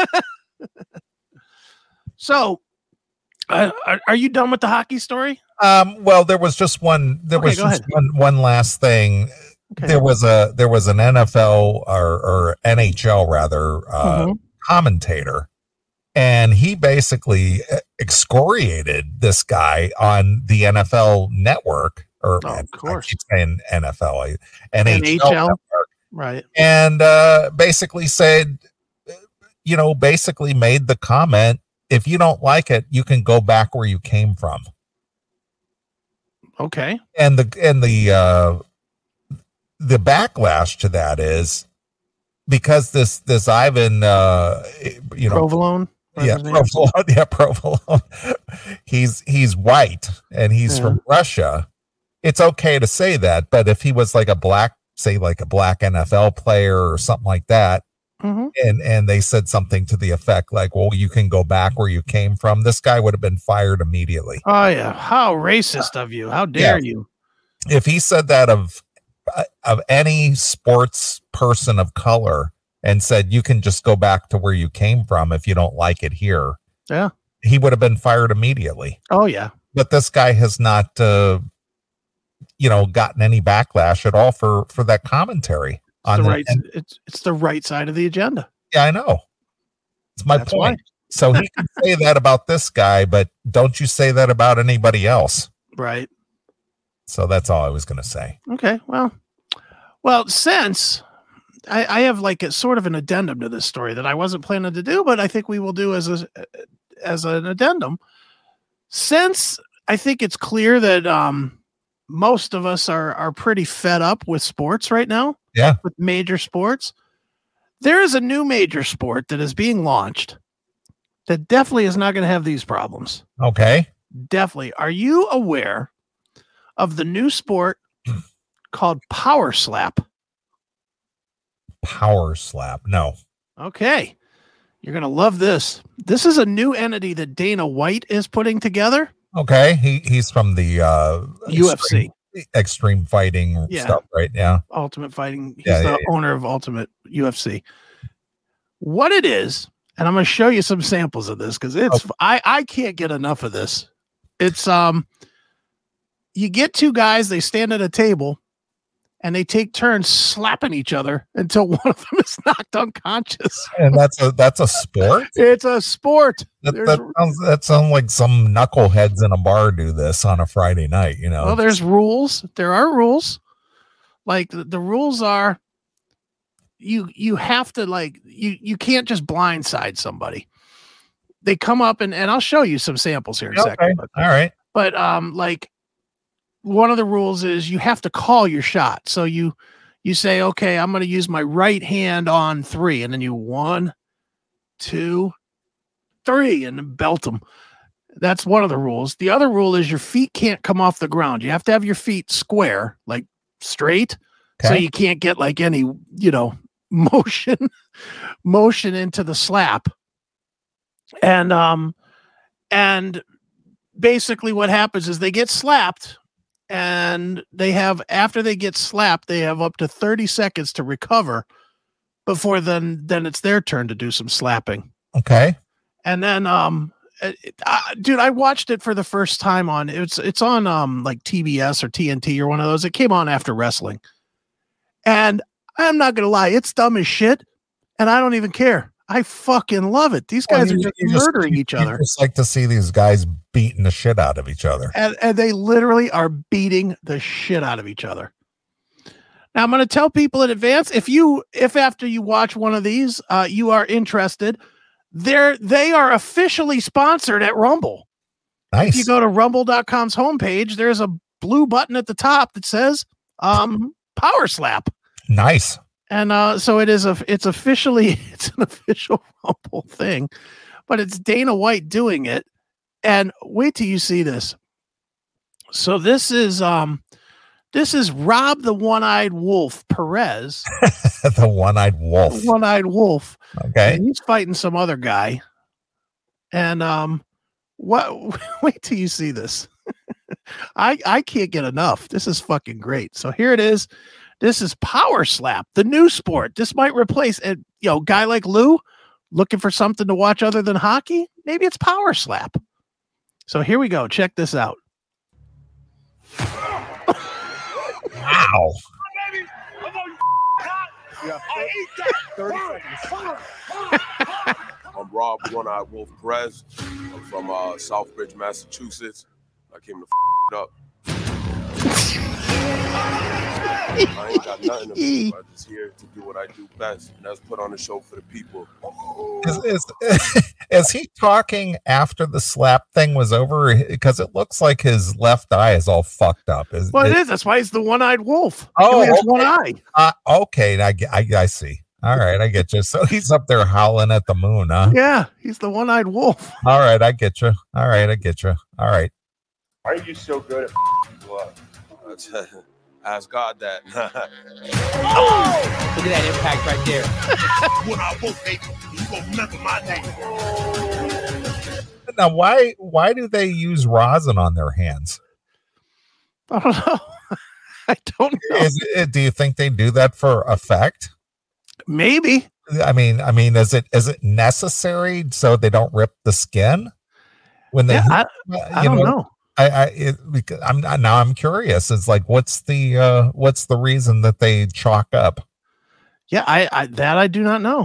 [SPEAKER 3] so, uh, are, are you done with the hockey story?
[SPEAKER 2] Um, well, there was just one. There
[SPEAKER 3] Okay,
[SPEAKER 2] was just
[SPEAKER 3] ahead.
[SPEAKER 2] one. One last thing.
[SPEAKER 3] Okay.
[SPEAKER 2] There was a there was an NFL or, or NHL rather uh,
[SPEAKER 3] Mhm.
[SPEAKER 2] commentator, and he basically excoriated this guy on the NFL network. Or
[SPEAKER 3] Oh, of course.
[SPEAKER 2] I keep saying NFL, NHL,
[SPEAKER 3] NHL?
[SPEAKER 2] network,
[SPEAKER 3] Right.
[SPEAKER 2] and uh, basically said, uh, you know, basically made the comment: if you don't like it, you can go back where you came from
[SPEAKER 3] Okay.
[SPEAKER 2] and the and the uh the backlash to that is because this this Ivan uh you know
[SPEAKER 3] Provolone.
[SPEAKER 2] yeah provolone [LAUGHS] yeah provolone he's he's white and he's
[SPEAKER 3] Yeah.
[SPEAKER 2] from Russia it's okay to say that but if he was like a black say like a black NFL player or something like that
[SPEAKER 3] Mhm.
[SPEAKER 2] and and they said something to the effect like well you can go back where you came from this guy would have been fired immediately
[SPEAKER 3] Oh yeah. How racist of you. How dare you?
[SPEAKER 2] if he said that of of any sports person of color and said you can just go back to where you came from if you don't like it here
[SPEAKER 3] Yeah.
[SPEAKER 2] he would have been fired immediately
[SPEAKER 3] Oh yeah.
[SPEAKER 2] but this guy has not uh you know gotten any backlash at all for for that commentary
[SPEAKER 3] It's
[SPEAKER 2] on
[SPEAKER 3] the
[SPEAKER 2] the,
[SPEAKER 3] right it's it's the right side of the agenda.
[SPEAKER 2] yeah i know it's my
[SPEAKER 3] That's why.
[SPEAKER 2] point so he can [LAUGHS] say that about this guy but don't you say that about anybody else
[SPEAKER 3] Right.
[SPEAKER 2] So that's all i was going to say
[SPEAKER 3] Okay. Well, well, since I, I have like a sort of an addendum to this story that I wasn't planning to do, but I think we will do as a as an addendum. Since I think it's clear that um, most of us are are pretty fed up with sports right now.
[SPEAKER 2] Yeah.
[SPEAKER 3] With major sports, there is a new major sport that is being launched that definitely is not going to have these problems
[SPEAKER 2] okay
[SPEAKER 3] definitely. Are you aware of the new sport called Power Slap?
[SPEAKER 2] power slap no
[SPEAKER 3] Okay. You're going to love this. This is a new entity that Dana White is putting together.
[SPEAKER 2] Okay, he he's from the uh
[SPEAKER 3] UFC,
[SPEAKER 2] extreme, extreme fighting
[SPEAKER 3] Yeah.
[SPEAKER 2] stuff, right? Yeah.
[SPEAKER 3] Ultimate Fighting. He's
[SPEAKER 2] Yeah,
[SPEAKER 3] the
[SPEAKER 2] yeah,
[SPEAKER 3] owner of Ultimate UFC. What it is, and I'm going to show you some samples of this because it's I I can't get enough of this. It's um you get two guys, they stand at a table and they take turns slapping each other until [LAUGHS] one of them is knocked unconscious.
[SPEAKER 2] And that's a that's a sport. [LAUGHS]
[SPEAKER 3] It's a sport.
[SPEAKER 2] That, that sounds that sounds like some knuckleheads in a bar do this on a Friday night. You know.
[SPEAKER 3] Well, there's rules. There are rules. Like the, the rules are you you have to like you you can't just blindside somebody. They come up and and I'll show you some samples here in a second. But,
[SPEAKER 2] All right.
[SPEAKER 3] but um like one of the rules is you have to call your shot. So you you say, okay, I'm gonna use my right hand on three, and then you one, two, three, and belt them. That's one of the rules. The other rule is your feet can't come off the ground. You have to have your feet square, like straight, so you can't get like any, you know, [LAUGHS] motion motion into the slap. And um and basically what happens is they get slapped and they have after they get slapped they have up to 30 seconds to recover before then then it's their turn to do some slapping.
[SPEAKER 2] Okay.
[SPEAKER 3] and then um it, it- I- dude i watched it for the first time on it's it's on um like tbs or tnt or one of those. It came on after wrestling. And i'm not gonna lie it's dumb as shit and i don't even care i fucking love it these
[SPEAKER 2] Well,
[SPEAKER 3] guys are
[SPEAKER 2] you-
[SPEAKER 3] just
[SPEAKER 2] you just-
[SPEAKER 3] murdering
[SPEAKER 2] you-
[SPEAKER 3] each other
[SPEAKER 2] just like to see these guys beating the shit out of each other.
[SPEAKER 3] and, and they literally are beating the shit out of each other Now I'm going to tell people in advance if you if after you watch one of these uh, you are interested, they're they are officially sponsored at Rumble. Nice. If you go to rumble.com's homepage, there's a blue button at the top that says um, Power Slap.
[SPEAKER 2] Nice.
[SPEAKER 3] And uh, so it is a it's officially [LAUGHS] it's an official [LAUGHS] Rumble thing, but it's Dana White doing it. And wait till you see this. So this is um this is Rob the One-Eyed Wolf Perez, [LAUGHS]
[SPEAKER 2] the one-eyed wolf.
[SPEAKER 3] One-Eyed Wolf.
[SPEAKER 2] Okay.
[SPEAKER 3] And he's fighting some other guy. And um what wait till you see this. I I can't get enough. This is fucking great. So here it is. This is Power Slap, the new sport. This might replace a you know, guy like Lou looking for something to watch other than hockey. Maybe it's Power Slap. So here we go. Check this out.
[SPEAKER 2] Wow. [LAUGHS]
[SPEAKER 5] I'm Rob One Eyed Wolf Perez. I'm from uh, Southbridge, Massachusetts. I came to f- up. I ain't got nothing to prove. [LAUGHS] I'm just here to do what I do best, and that's put on a show for the people.
[SPEAKER 2] Is, is, [LAUGHS] is he talking after the slap thing was over? Because it looks like his left eye is all fucked up. Is,
[SPEAKER 3] Well, it
[SPEAKER 2] is-
[SPEAKER 3] is. That's why he's the one-eyed wolf.
[SPEAKER 2] Oh,
[SPEAKER 3] he only has one
[SPEAKER 2] okay.
[SPEAKER 3] eye.
[SPEAKER 2] uh, okay, I, I, I see. All right, I get you. So [LAUGHS] he's up there howling at the moon, huh?
[SPEAKER 3] Yeah, he's the one-eyed wolf.
[SPEAKER 2] All right, I get you. All right, I get you. All right.
[SPEAKER 5] Why are you so good at what? Ask God that. [LAUGHS]
[SPEAKER 6] Look at that impact right there. [LAUGHS]
[SPEAKER 7] When I woke, baby, you gonna remember my name.
[SPEAKER 2] Now, why why do they use rosin on their hands?
[SPEAKER 3] I don't know. [LAUGHS] I don't know.
[SPEAKER 2] Is it, do you think they do that for effect?
[SPEAKER 3] Maybe.
[SPEAKER 2] I mean, I mean, is it is it necessary so they don't rip the skin when they?
[SPEAKER 3] Yeah, I, I
[SPEAKER 2] you
[SPEAKER 3] don't know.
[SPEAKER 2] I, I it, because I'm now I'm curious. It's like what's the uh what's the reason that they chalk up?
[SPEAKER 3] Yeah, I, I that I do not know.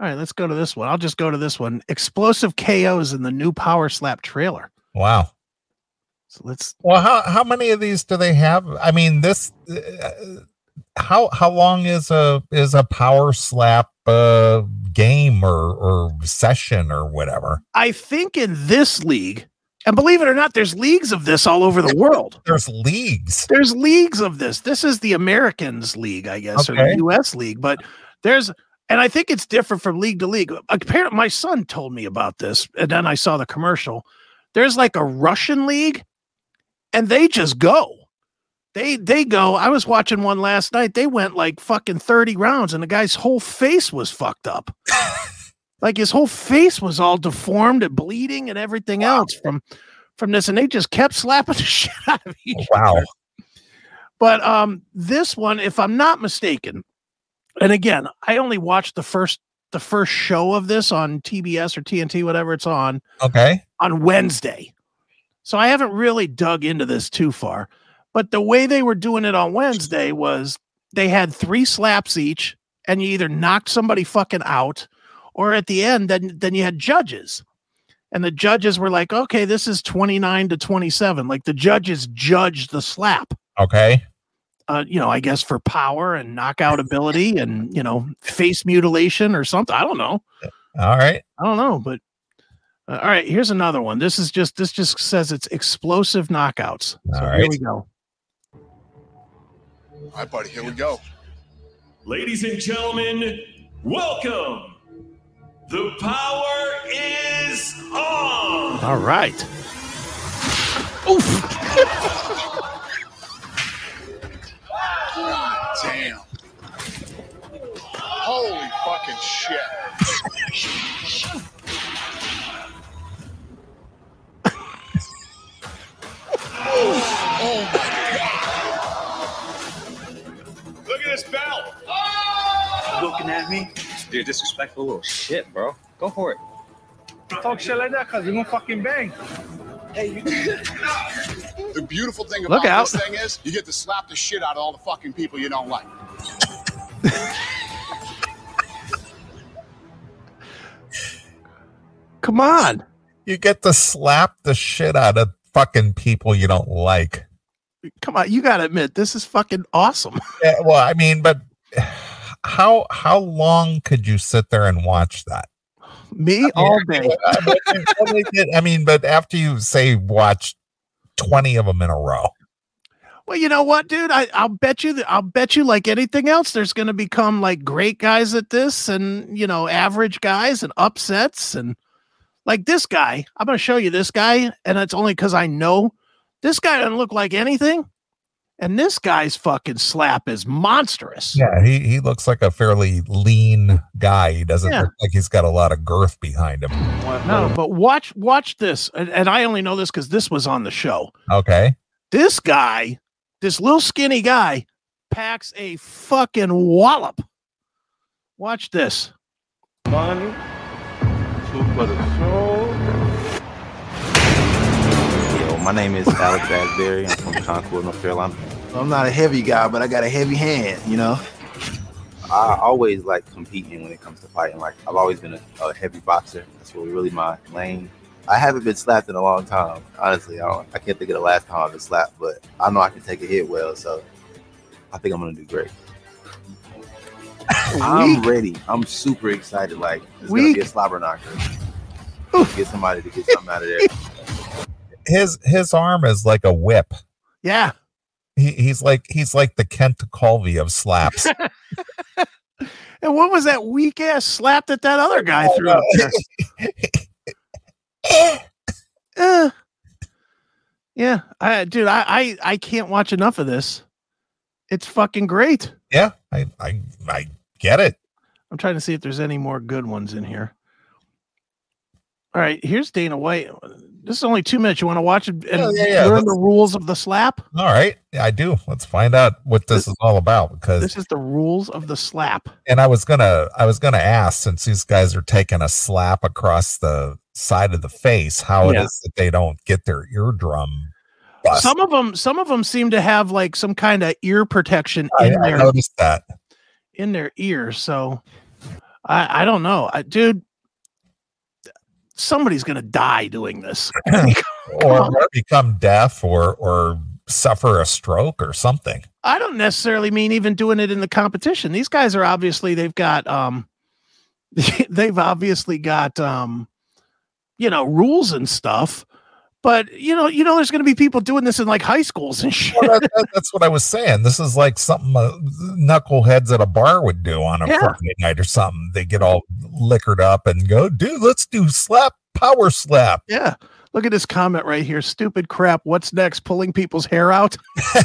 [SPEAKER 3] All right, let's go to this one. I'll just go to this one. Explosive KOs in the new Power Slap trailer.
[SPEAKER 2] Wow.
[SPEAKER 3] So let's.
[SPEAKER 2] Well, how how many of these do they have? I mean, this uh, how how long is a is a power slap uh game or or session or whatever?
[SPEAKER 3] I think in this league, and believe it or not, there's leagues of this all over the world.
[SPEAKER 2] There's leagues.
[SPEAKER 3] There's leagues of this. This is the Americans League, I guess, or the US League. But there's, and I think it's different from league to league. Apparently, my son told me about this, and then I saw the commercial. There's like a Russian league, and they just go. They they go. I was watching one last night. They went like fucking 30 rounds, and the guy's whole face was fucked up. [LAUGHS] like his whole face was all deformed and bleeding and everything else from from this, and they just kept slapping [LAUGHS] the shit out of each
[SPEAKER 2] Wow.
[SPEAKER 3] other. But um, this one, if I'm not mistaken, and again, I only watched the first the first show of this on TBS or TNT, whatever it's on,
[SPEAKER 2] Okay.
[SPEAKER 3] on Wednesday. So I haven't really dug into this too far. But the way they were doing it on Wednesday was they had three slaps each, and you either knocked somebody fucking out, or at the end, then then you had judges. And the judges were like, okay, this is 29 to 27. Like the judges judged the slap
[SPEAKER 2] Okay.
[SPEAKER 3] uh, you know, I guess for power and knockout ability and you know face mutilation or something. I don't know.
[SPEAKER 2] All right.
[SPEAKER 3] I don't know, but uh, all right. Here's another one. This is just this just says it's explosive knockouts. So
[SPEAKER 2] All
[SPEAKER 3] here we go.
[SPEAKER 7] All right, buddy, here we go.
[SPEAKER 8] Ladies and gentlemen, welcome. The power is on.
[SPEAKER 3] All right. Oof.
[SPEAKER 7] Damn. Holy fucking shit. oh my God.
[SPEAKER 8] Look at this belt. Oh!
[SPEAKER 6] Looking at me? You're a disrespectful little shit, bro. Go for it.
[SPEAKER 9] Talk shit like that because you're gonna fucking bang.
[SPEAKER 7] Hey, [LAUGHS] The beautiful thing
[SPEAKER 3] Look
[SPEAKER 7] about
[SPEAKER 3] out.
[SPEAKER 7] this thing is you get to slap the shit out of all the fucking people you don't like. [LAUGHS]
[SPEAKER 3] Come on.
[SPEAKER 2] You get to slap the shit out of fucking people you don't like.
[SPEAKER 3] come on, you gotta admit this is fucking awesome. [LAUGHS]
[SPEAKER 2] Yeah, well, I mean, but how how long could you sit there and watch that?
[SPEAKER 3] Me all day.
[SPEAKER 2] I mean, but after you say watch twenty of them in a row,
[SPEAKER 3] Well, you know what, dude? I, I'll bet you that I'll bet you like anything else, there's gonna become like great guys at this and you know, average guys and upsets and like this guy. I'm gonna show you this guy, and it's only because I know this guy doesn't look like anything. And this guy's fucking slap is monstrous.
[SPEAKER 2] yeah, he he looks like a fairly lean guy. He doesn't
[SPEAKER 3] Yeah.
[SPEAKER 2] look like he's got a lot of girth behind him.
[SPEAKER 3] No, but watch watch this. And, and I only know this because this was on the show.
[SPEAKER 2] Okay,
[SPEAKER 3] This guy, this little skinny guy, packs a fucking wallop. Watch this.
[SPEAKER 10] One, two for
[SPEAKER 11] my name is Alex Asbury. I'm from Concord, North Carolina. I'm not a heavy guy, but I got a heavy hand, you know? I always like competing when it comes to fighting. Like, I've always been a, a heavy boxer. That's what really my lane. I haven't been slapped in a long time. Honestly, I, don't, I can't think of the last time I've been slapped, but I know I can take a hit well, so I think I'm going to do great. [LAUGHS] I'm ready. I'm super excited. Like, it's to be a slobber knocker. Get somebody to get something out of there.
[SPEAKER 2] His his arm is like a whip.
[SPEAKER 3] Yeah.
[SPEAKER 2] He, he's like he's like the Kent Colby of slaps. [LAUGHS]
[SPEAKER 3] And what was that weak ass slap that that other guy
[SPEAKER 2] Oh,
[SPEAKER 3] threw up there? Uh, [LAUGHS] yeah, I, dude, I, I I can't watch enough of this. It's fucking great.
[SPEAKER 2] yeah, I, I I get it.
[SPEAKER 3] I'm trying to see if there's any more good ones in here. All right, here's Dana White. This is only two minutes. You want to watch it and
[SPEAKER 2] Yeah, yeah, yeah,
[SPEAKER 3] learn the
[SPEAKER 2] let's-
[SPEAKER 3] rules of the slap?
[SPEAKER 2] All right, yeah, I do. Let's find out what this is all about because
[SPEAKER 3] This is the rules of the slap.
[SPEAKER 2] and I was gonna I was gonna ask since these guys are taking a slap across the side of the face, how
[SPEAKER 3] Yeah.
[SPEAKER 2] it is that they don't get their eardrum.
[SPEAKER 3] Some of them, some of them seem to have like some kind of ear protection
[SPEAKER 2] I,
[SPEAKER 3] in
[SPEAKER 2] I
[SPEAKER 3] their
[SPEAKER 2] noticed that.
[SPEAKER 3] in their ears. So I I don't know, I, dude. Somebody's gonna die doing this. [LAUGHS]
[SPEAKER 2] or, or become deaf or or suffer a stroke or something.
[SPEAKER 3] I don't necessarily mean even doing it in the competition. These guys are obviously they've got um [LAUGHS] they've obviously got um you know rules and stuff. But you know, you know, there's going to be people doing this in like high schools and shit.
[SPEAKER 2] Well, that- that- that's what I was saying. This is like something uh, knuckleheads at a bar would do on a
[SPEAKER 3] Yeah.
[SPEAKER 2] Friday night or something. They get all liquored up and go, dude, let's do slap, power slap.
[SPEAKER 3] Yeah. Look at this comment right here. Stupid crap. What's next? Pulling people's hair out. [LAUGHS]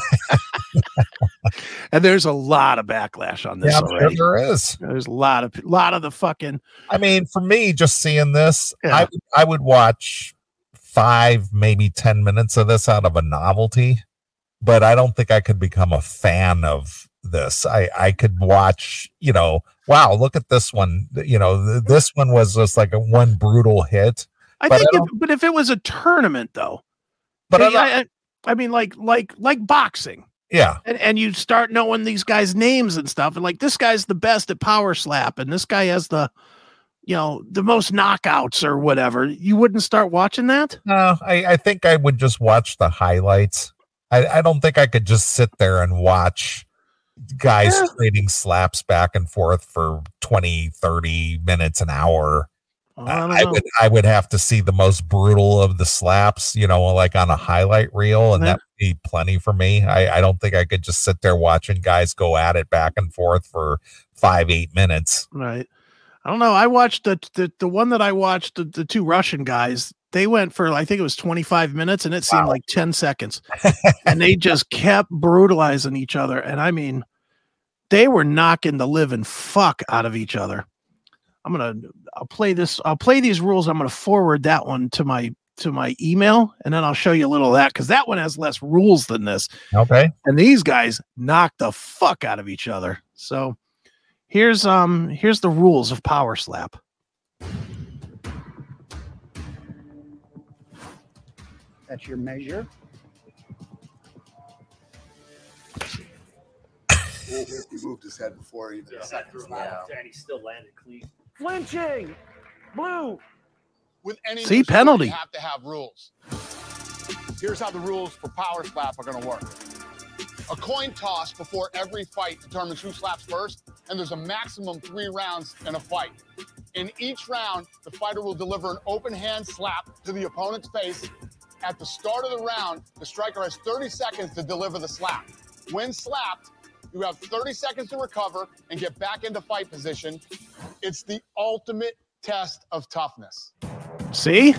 [SPEAKER 3] and there's a lot of backlash on this
[SPEAKER 2] Yeah,
[SPEAKER 3] already.
[SPEAKER 2] there is.
[SPEAKER 3] There's a lot of lot of the fucking
[SPEAKER 2] I mean, for me, just seeing this,
[SPEAKER 3] Yeah.
[SPEAKER 2] I I would watch five, maybe ten minutes of this out of a novelty, but I don't think I could become a fan of this. I I could watch, you know, wow, look at this one. You know, th- this one was just like a one brutal hit.
[SPEAKER 3] I
[SPEAKER 2] But I
[SPEAKER 3] think if, but if it was a tournament though.
[SPEAKER 2] But
[SPEAKER 3] I,
[SPEAKER 2] I
[SPEAKER 3] I, I- I mean like like like boxing.
[SPEAKER 2] Yeah,
[SPEAKER 3] and, and you start knowing these guys' names and stuff, and like this guy's the best at power slap, and this guy has the, you know, the most knockouts or whatever. You wouldn't start watching that.
[SPEAKER 2] no, I I think I would just watch the highlights. I I don't think I could just sit there and watch guys
[SPEAKER 3] Yeah.
[SPEAKER 2] trading slaps back and forth for 20 30 minutes an hour
[SPEAKER 3] I
[SPEAKER 2] I would I would have to see the most brutal of the slaps, you know, like on a highlight reel, and
[SPEAKER 3] Yeah.
[SPEAKER 2] that would be plenty for me. I, I don't think I could just sit there watching guys go at it back and forth for five, eight minutes.
[SPEAKER 3] Right. I don't know. I watched the the, the one that I watched the, the two Russian guys. They went for I think it was 25 minutes and it seemed
[SPEAKER 2] Wow.
[SPEAKER 3] like 10 seconds. [LAUGHS] and they just kept brutalizing each other. And I mean, they were knocking the living fuck out of each other. I'm gonna I'll play this, I'll play these rules. I'm gonna forward that one to my to my email and then I'll show you a little of that because that one has less rules than this.
[SPEAKER 2] Okay.
[SPEAKER 3] And these guys knocked the fuck out of each other. So here's um here's the rules of power slap.
[SPEAKER 12] That's your measure.
[SPEAKER 7] He moved his head before he even said it.
[SPEAKER 6] And he still landed clean.
[SPEAKER 12] Flinching. Blue.
[SPEAKER 7] With any
[SPEAKER 3] See, penalty.
[SPEAKER 7] you have to have rules. Here's how the rules for power slap are going to work. A coin toss before every fight determines who slaps first, and there's a maximum three rounds in a fight. In each round, the fighter will deliver an open hand slap to the opponent's face. At the start of the round, the striker has 30 seconds to deliver the slap. When slapped, you have 30 seconds to recover and get back into fight position. It's the ultimate test of toughness.
[SPEAKER 3] See?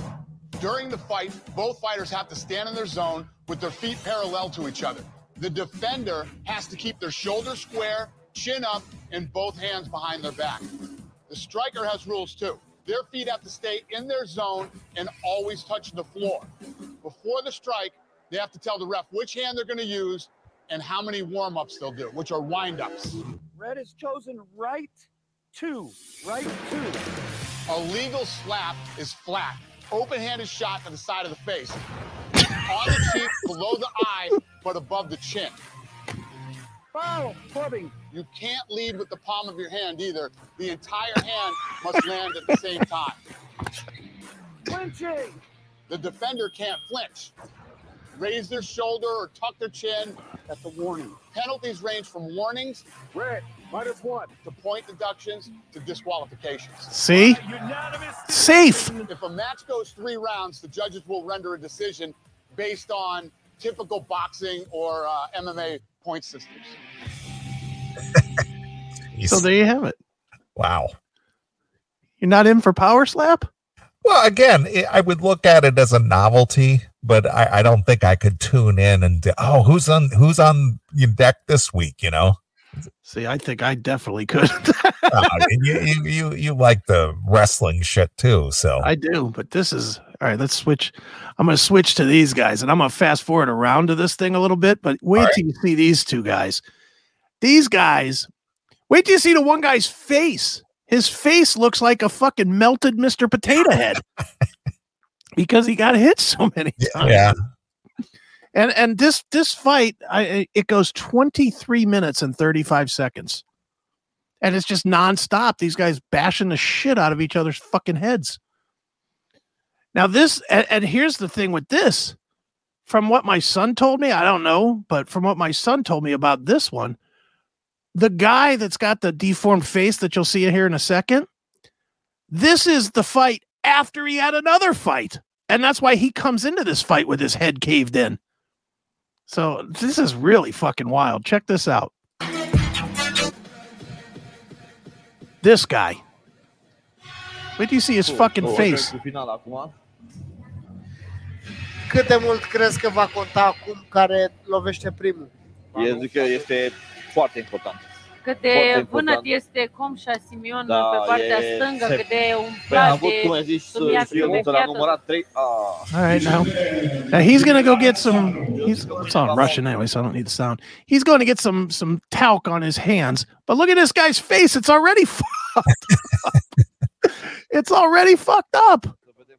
[SPEAKER 7] During the fight, both fighters have to stand in their zone with their feet parallel to each other. The defender has to keep their shoulders square, chin up, and both hands behind their back. The striker has rules too. Their feet have to stay in their zone and always touch the floor. Before the strike, they have to tell the ref which hand they're going to use and how many warm ups they'll do, which are wind ups.
[SPEAKER 12] Red is chosen right two. Right two.
[SPEAKER 7] A legal slap is flat. Open handed shot to the side of the face. On the cheek, below the eye, but above the chin.
[SPEAKER 12] Foul. Clubbing.
[SPEAKER 7] You can't lead with the palm of your hand either. The entire hand must land at the same time.
[SPEAKER 12] Clinching.
[SPEAKER 7] The defender can't flinch. Raise their shoulder or tuck their chin. That's a warning. Penalties range from warnings,
[SPEAKER 12] Red. Minus one.
[SPEAKER 7] to point deductions, to disqualifications.
[SPEAKER 3] See? Safe.
[SPEAKER 7] If a match goes three rounds, the judges will render a decision based on typical boxing or uh, MMA point systems. [LAUGHS]
[SPEAKER 3] So there you have it.
[SPEAKER 2] Wow.
[SPEAKER 3] You're not in for power slap?
[SPEAKER 2] Well, again, i I would look at it as a novelty, but I, I don't think I could tune in and oh, who's on who's on deck this week? You know,
[SPEAKER 3] See, I think I definitely could. [LAUGHS]
[SPEAKER 2] Uh, you, you you you like the wrestling shit too, so
[SPEAKER 3] I do, but this is all right. Let's switch. I'm going to switch to these guys, and I'm going to fast forward around to this thing a little bit. But wait
[SPEAKER 2] All
[SPEAKER 3] till you see these two guys. These guys. Wait till you see the one guy's face. His face looks like a fucking melted Mr. Potato Head [LAUGHS] because he got hit so many times.
[SPEAKER 2] yeah.
[SPEAKER 3] And and this this fight, I it goes 23 minutes and 35 seconds. And it's just nonstop. These guys bashing the shit out of each other's fucking heads. Now, this, and, and here's the thing with this from what my son told me, I don't know, but from what my son told me about this one, the guy that's got the deformed face that you'll see here in a second, this is the fight after he had another fight. And that's why he comes into this fight with his head caved in. So this is really fucking wild. Check this out. This guy. Wait do you see his oh, fucking oh, face.
[SPEAKER 10] Cu.
[SPEAKER 13] Cât de mult crezi că va conta acum care lovește primul?
[SPEAKER 10] Eu zic că este foarte important.
[SPEAKER 14] Cât de
[SPEAKER 10] important.
[SPEAKER 14] vânăt este Comșa Simion
[SPEAKER 10] Da,
[SPEAKER 14] pe partea
[SPEAKER 10] e-
[SPEAKER 14] stângă,
[SPEAKER 10] se-
[SPEAKER 14] cât de
[SPEAKER 10] Păi am
[SPEAKER 14] umflat
[SPEAKER 10] avut, cum ai zis,
[SPEAKER 14] sumiat de
[SPEAKER 10] de la
[SPEAKER 14] fiată.
[SPEAKER 10] numărat 3. Ah.
[SPEAKER 3] All right, now, now he's gonna go get some. He's it's all in Russian anyway, so I don't need the sound. He's going to get some some talc on his hands. But look at this guy's face; it's already [LAUGHS] fucked. up. it's already fucked up.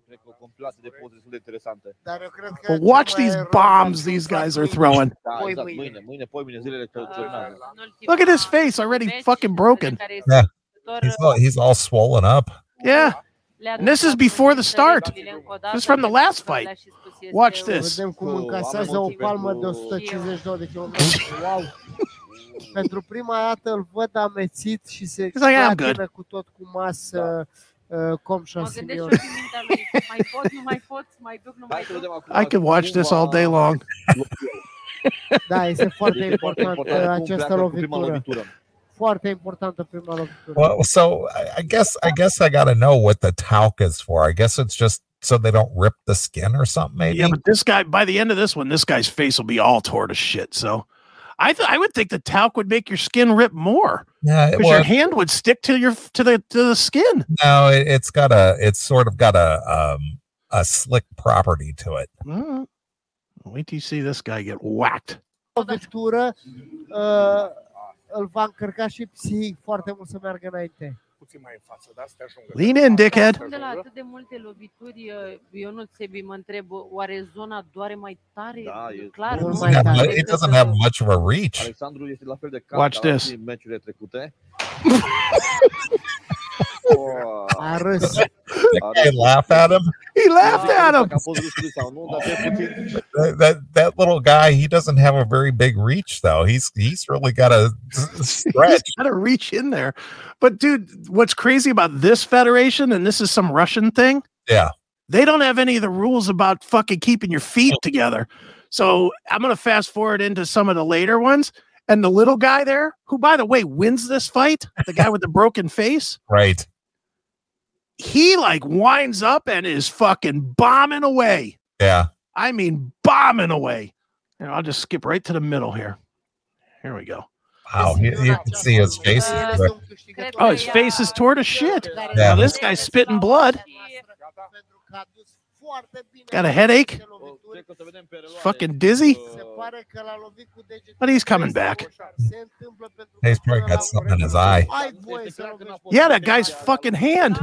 [SPEAKER 10] Cred că o compilație de poze destul de interesante.
[SPEAKER 13] Dar eu cred că
[SPEAKER 3] watch these bombs these guys are throwing.
[SPEAKER 10] Da, exact,
[SPEAKER 13] mâine.
[SPEAKER 10] mâine, mâine, poi mâine, zilele ah. că urmează.
[SPEAKER 3] Look at his face already fucking broken.
[SPEAKER 2] Yeah. He's all, he's all swollen up.
[SPEAKER 3] Yeah. And this is before the start. This is from the last fight. Watch this.
[SPEAKER 13] Vedem cum încasează o palmă de 152 de kilometri. Wow! Pentru prima dată îl văd amețit și se
[SPEAKER 3] He's like, "I'm
[SPEAKER 13] clatină
[SPEAKER 3] good."
[SPEAKER 13] cu tot cu masă uh, Comșa
[SPEAKER 14] Mă gândesc
[SPEAKER 13] Simion.
[SPEAKER 14] și eu și mai pot, nu mai pot, mai duc, nu mai duc.
[SPEAKER 3] I could watch this all day long. [LAUGHS]
[SPEAKER 13] Da, este foarte
[SPEAKER 10] Este
[SPEAKER 13] important
[SPEAKER 10] important
[SPEAKER 13] această
[SPEAKER 10] pleacă cu prima
[SPEAKER 13] lovitură.
[SPEAKER 10] lovitură.
[SPEAKER 13] Foarte importantă prima lovitură.
[SPEAKER 2] Well, so I, I guess I guess I got to know what the talc is for. I guess it's just so they don't rip the skin or something. Maybe.
[SPEAKER 3] Yeah, but this guy, by the end of this one, this guy's face will be all tore to shit. So I th- I would think the talc would make your skin rip more.
[SPEAKER 2] Yeah,
[SPEAKER 3] Because
[SPEAKER 2] well,
[SPEAKER 3] your hand would stick to your to the to the skin.
[SPEAKER 2] no, it, it's got a it's sort of got a um a slick property to it.
[SPEAKER 3] Mm. Wait till you see this guy get whacked.
[SPEAKER 13] Lovitură uh, îl va încărca și psihic foarte mult să meargă înainte.
[SPEAKER 9] Puțin mai în față, da? Să te ajungă.
[SPEAKER 3] Lean in, dickhead.
[SPEAKER 14] De la atât de multe lovituri, eu nu Sebi, mă întreb, oare zona doare mai tare?
[SPEAKER 10] Da, e-
[SPEAKER 14] Clar, nu?
[SPEAKER 13] mai tare.
[SPEAKER 2] it doesn't have much of a reach.
[SPEAKER 10] Alexandru este la fel de cald
[SPEAKER 3] Watch
[SPEAKER 10] ca
[SPEAKER 3] this.
[SPEAKER 10] meciurile trecute. [LAUGHS]
[SPEAKER 13] A râs.
[SPEAKER 2] The laugh at him.
[SPEAKER 3] He he laughed at him.
[SPEAKER 2] That, that that little guy, he doesn't have a very big reach though. He's he's really got a [LAUGHS] stretch.
[SPEAKER 3] Got to reach in there. But dude, what's crazy about this federation, and this is some Russian thing,
[SPEAKER 2] Yeah.
[SPEAKER 3] they don't have any of the rules about fucking keeping your feet together. So I'm gonna fast forward into some of the later ones. And the little guy there, who by the way wins this fight, the guy with the broken face,
[SPEAKER 2] Right.
[SPEAKER 3] He like winds up and is fucking bombing away.
[SPEAKER 2] Yeah.
[SPEAKER 3] I mean, bombing away. And I'll just skip right to the middle here. Here we go.
[SPEAKER 2] Wow. You, you can see his [LAUGHS] oh, face. is red.
[SPEAKER 3] Oh, his face is tore to shit.
[SPEAKER 2] Yeah.
[SPEAKER 3] Now this guy's spitting blood. Got a headache. Fucking dizzy. But he's coming back.
[SPEAKER 2] He's probably got something in his eye.
[SPEAKER 3] Yeah, that guy's fucking hand.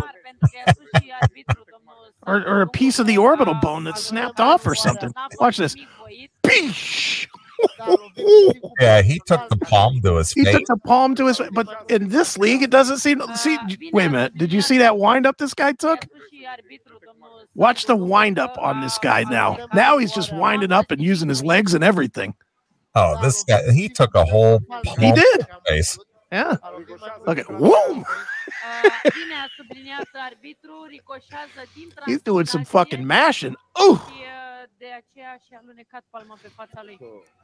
[SPEAKER 3] or, or a piece of the orbital bone that snapped off or something. Watch this. Peesh!
[SPEAKER 2] Yeah, he took the palm to his
[SPEAKER 3] He
[SPEAKER 2] face.
[SPEAKER 3] took the palm to his but in this league it doesn't seem see wait a minute. Did you see that wind up this guy took? Watch the wind up on this guy now. Now he's just winding up and using his legs and everything.
[SPEAKER 2] Oh, this guy, he took a whole palm
[SPEAKER 3] He did.
[SPEAKER 2] face.
[SPEAKER 3] Yeah. Look at whoom. [LAUGHS] He's doing some fucking mashing. Oh,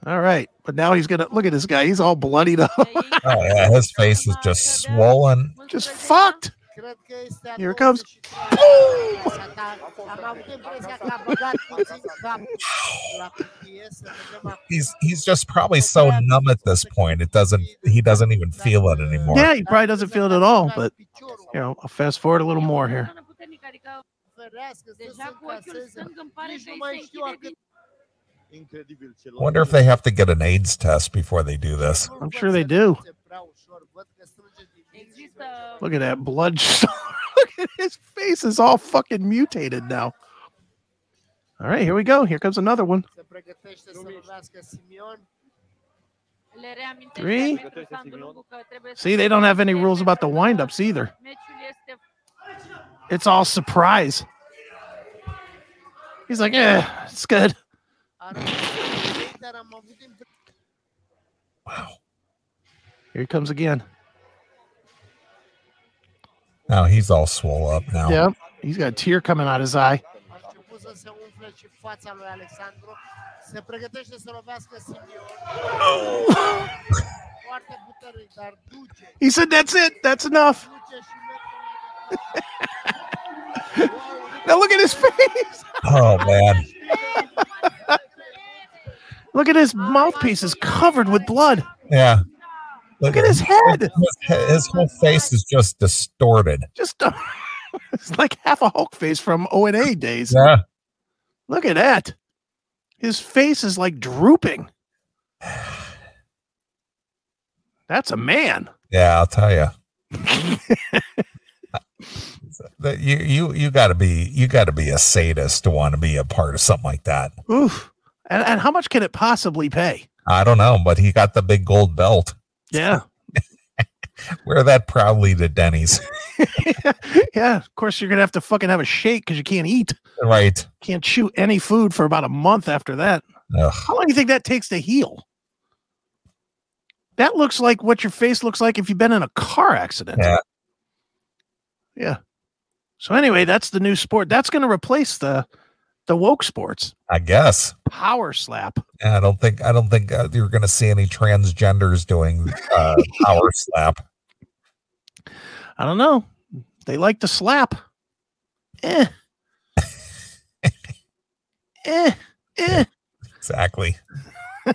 [SPEAKER 3] all right. But now he's gonna look at this guy. He's all bloodied up. [LAUGHS]
[SPEAKER 2] Oh yeah, his face is just swollen.
[SPEAKER 3] just fucked. Here it comes. [LAUGHS]
[SPEAKER 2] He's he's just probably so numb at this point. It doesn't he doesn't even feel it anymore.
[SPEAKER 3] Yeah, he probably doesn't feel it at all. But you know, I'll fast forward a little more here.
[SPEAKER 2] Wonder if they have to get an AIDS test before they do this.
[SPEAKER 3] I'm sure they do. Look at that blood. [LAUGHS] Look at his face is all fucking mutated now. All right, here we go. Here comes another one. Three. See, they don't have any rules about the windups either. It's all surprise. He's like, yeah, it's good. Wow. Here he comes again.
[SPEAKER 2] Now he's all swole up now.
[SPEAKER 3] Yep. He's got a tear coming out his eye.
[SPEAKER 13] Se pregătește să lovească Simion. Foarte puternic, dar duce.
[SPEAKER 3] He said, that's it. That's enough. [LAUGHS] now look at his face.
[SPEAKER 2] Oh man. [LAUGHS]
[SPEAKER 3] Look at his mouthpiece is covered with blood.
[SPEAKER 2] Yeah.
[SPEAKER 3] Look at his head.
[SPEAKER 2] His, his whole face is just distorted.
[SPEAKER 3] Just uh, [LAUGHS] it's like half a Hulk face from O and A days.
[SPEAKER 2] Yeah.
[SPEAKER 3] Look at that. His face is like drooping. [SIGHS] That's a man.
[SPEAKER 2] Yeah, I'll tell you. You you you got to be you got to be a sadist to want to be a part of something like that.
[SPEAKER 3] Oof. And, and how much can it possibly pay?
[SPEAKER 2] I don't know, but he got the big gold belt.
[SPEAKER 3] Yeah. [LAUGHS]
[SPEAKER 2] Wear that proudly to Denny's. [LAUGHS]
[SPEAKER 3] yeah. Of course, you're going to have to fucking have a shake because you can't eat.
[SPEAKER 2] right.
[SPEAKER 3] Can't chew any food for about a month after that.
[SPEAKER 2] Ugh.
[SPEAKER 3] How long do you think that takes to heal? That looks like what your face looks like if you've been in a car accident.
[SPEAKER 2] Yeah.
[SPEAKER 3] Yeah. So anyway, that's the new sport. That's going to replace the the woke sports.
[SPEAKER 2] I guess.
[SPEAKER 3] Power slap.
[SPEAKER 2] Yeah, I don't think I don't think uh, you're going to see any transgenders doing uh, [LAUGHS] power slap.
[SPEAKER 3] I don't know. They like to slap. Eh. [LAUGHS] eh. Eh.
[SPEAKER 2] Exactly. [LAUGHS] All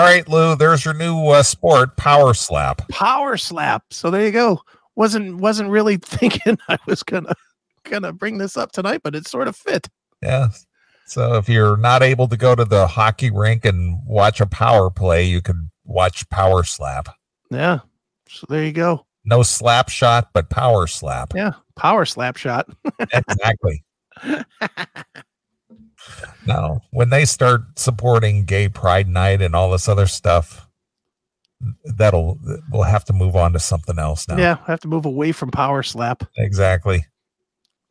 [SPEAKER 2] right, Lou. There's your new uh, sport, power slap.
[SPEAKER 3] Power slap. So there you go. Wasn't wasn't really [LAUGHS] thinking I was gonna gonna bring this up tonight, but it sort of fit.
[SPEAKER 2] Yeah. So if you're not able to go to the hockey rink and watch a power play, you could watch power slap.
[SPEAKER 3] Yeah. So there you go.
[SPEAKER 2] No slap shot, but power slap.
[SPEAKER 3] Yeah. Power slap shot. [LAUGHS]
[SPEAKER 2] exactly. now, when they start supporting Gay Pride Night and all this other stuff, that'll we'll have to move on to something else now.
[SPEAKER 3] Yeah. Have to move away from power slap.
[SPEAKER 2] Exactly.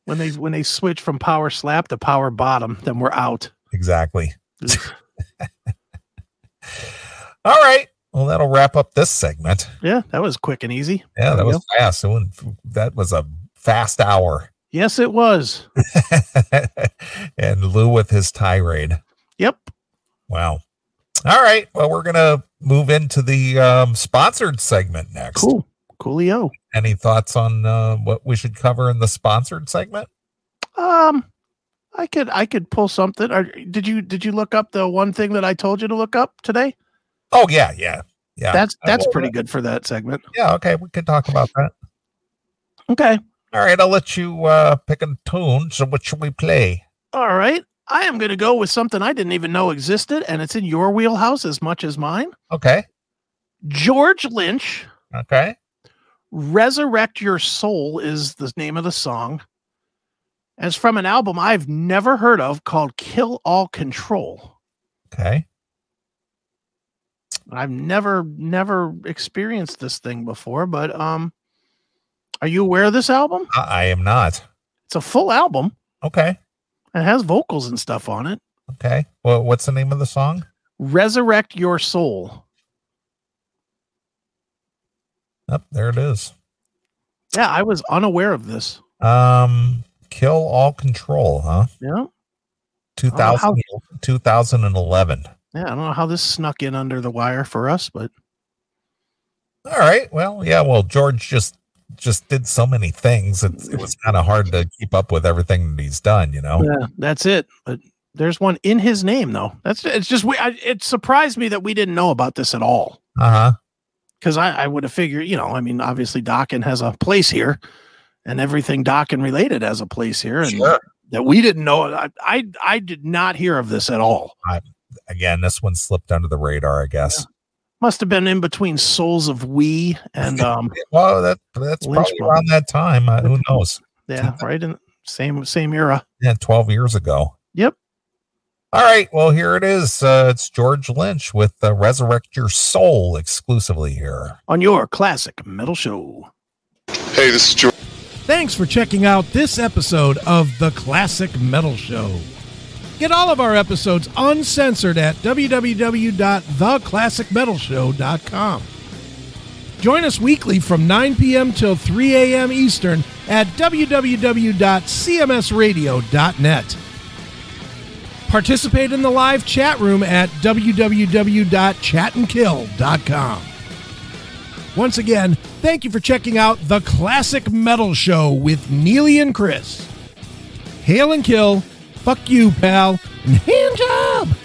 [SPEAKER 3] when they when they switch from power slap to power bottom, then we're out.
[SPEAKER 2] Exactly. [LAUGHS] All right. Well, that'll wrap up this segment.
[SPEAKER 3] Yeah, that was quick and easy.
[SPEAKER 2] Yeah,
[SPEAKER 3] There
[SPEAKER 2] that was fast. It went- that was a fast hour.
[SPEAKER 3] Yes, it was. [LAUGHS]
[SPEAKER 2] and Lou with his tirade.
[SPEAKER 3] Yep.
[SPEAKER 2] Wow. All right. Well, we're gonna move into the um, sponsored segment next.
[SPEAKER 3] Cool. Coolio.
[SPEAKER 2] Any thoughts on uh, what we should cover in the sponsored segment?
[SPEAKER 3] Um, I could I could pull something. Or did you did you look up the one thing that I told you to look up today?
[SPEAKER 2] Oh yeah, yeah, yeah.
[SPEAKER 3] That's that's pretty good for that segment.
[SPEAKER 2] Yeah. Okay, we could talk about that.
[SPEAKER 3] Okay.
[SPEAKER 2] All right. I'll let you uh, pick a tune. So, what should we play?
[SPEAKER 3] All right. I am going to go with something I didn't even know existed, and it's in your wheelhouse as much as mine.
[SPEAKER 2] Okay.
[SPEAKER 3] George Lynch,
[SPEAKER 2] Okay.
[SPEAKER 3] Resurrect Your Soul is the name of the song. And it's from an album I've never heard of called Kill All Control.
[SPEAKER 2] Okay.
[SPEAKER 3] I've never never experienced this thing before, but um are you aware of this album?
[SPEAKER 2] I, I am not.
[SPEAKER 3] It's a full album.
[SPEAKER 2] Okay.
[SPEAKER 3] It has vocals and stuff on it.
[SPEAKER 2] Okay. Well, what's the name of the song?
[SPEAKER 3] Resurrect Your Soul.
[SPEAKER 2] Up there it is.
[SPEAKER 3] Yeah, I was unaware of this.
[SPEAKER 2] Um, Kill All Control, huh?
[SPEAKER 3] Yeah.
[SPEAKER 2] 2000, 2011.
[SPEAKER 3] Yeah, I don't know how this snuck in under the wire for us, but
[SPEAKER 2] All right. Well, yeah. Well, George just just did so many things. It, it was kind of hard to keep up with everything that he's done. You know.
[SPEAKER 3] yeah, that's it. But there's one in his name though. That's it's just we. I, it surprised me that we didn't know about this at all.
[SPEAKER 2] Uh huh.
[SPEAKER 3] because I, I would have figured, you know, I mean, obviously Dokken has a place here, and everything Dokken related has a place here, and
[SPEAKER 2] Sure.
[SPEAKER 3] that we didn't know. I, I I did not hear of this at all.
[SPEAKER 2] I, again, this one slipped under the radar, I guess.
[SPEAKER 3] Must have been in between Souls of We and [LAUGHS] um,
[SPEAKER 2] Well, that that's
[SPEAKER 3] Lynch
[SPEAKER 2] probably around that time. Uh, who knows?
[SPEAKER 3] yeah, right in same same era.
[SPEAKER 2] Yeah, twelve years ago.
[SPEAKER 3] Yep.
[SPEAKER 2] All right. Well, here it is. Uh, it's George Lynch with uh, "Resurrect Your Soul" exclusively here.
[SPEAKER 3] on your classic metal show.
[SPEAKER 15] Hey, this is George.
[SPEAKER 16] Thanks for checking out this episode of The Classic Metal Show. Get all of our episodes uncensored at www.theclassicmetalshow.com. Join us weekly from 9 p.m. till 3 a.m. Eastern at www.cmsradio.net. Participate in the live chat room at www.chatandkill.com. Once again, thank you for checking out The Classic Metal Show with Neeley and Chris. Hail and kill, fuck you, pal, and hand job!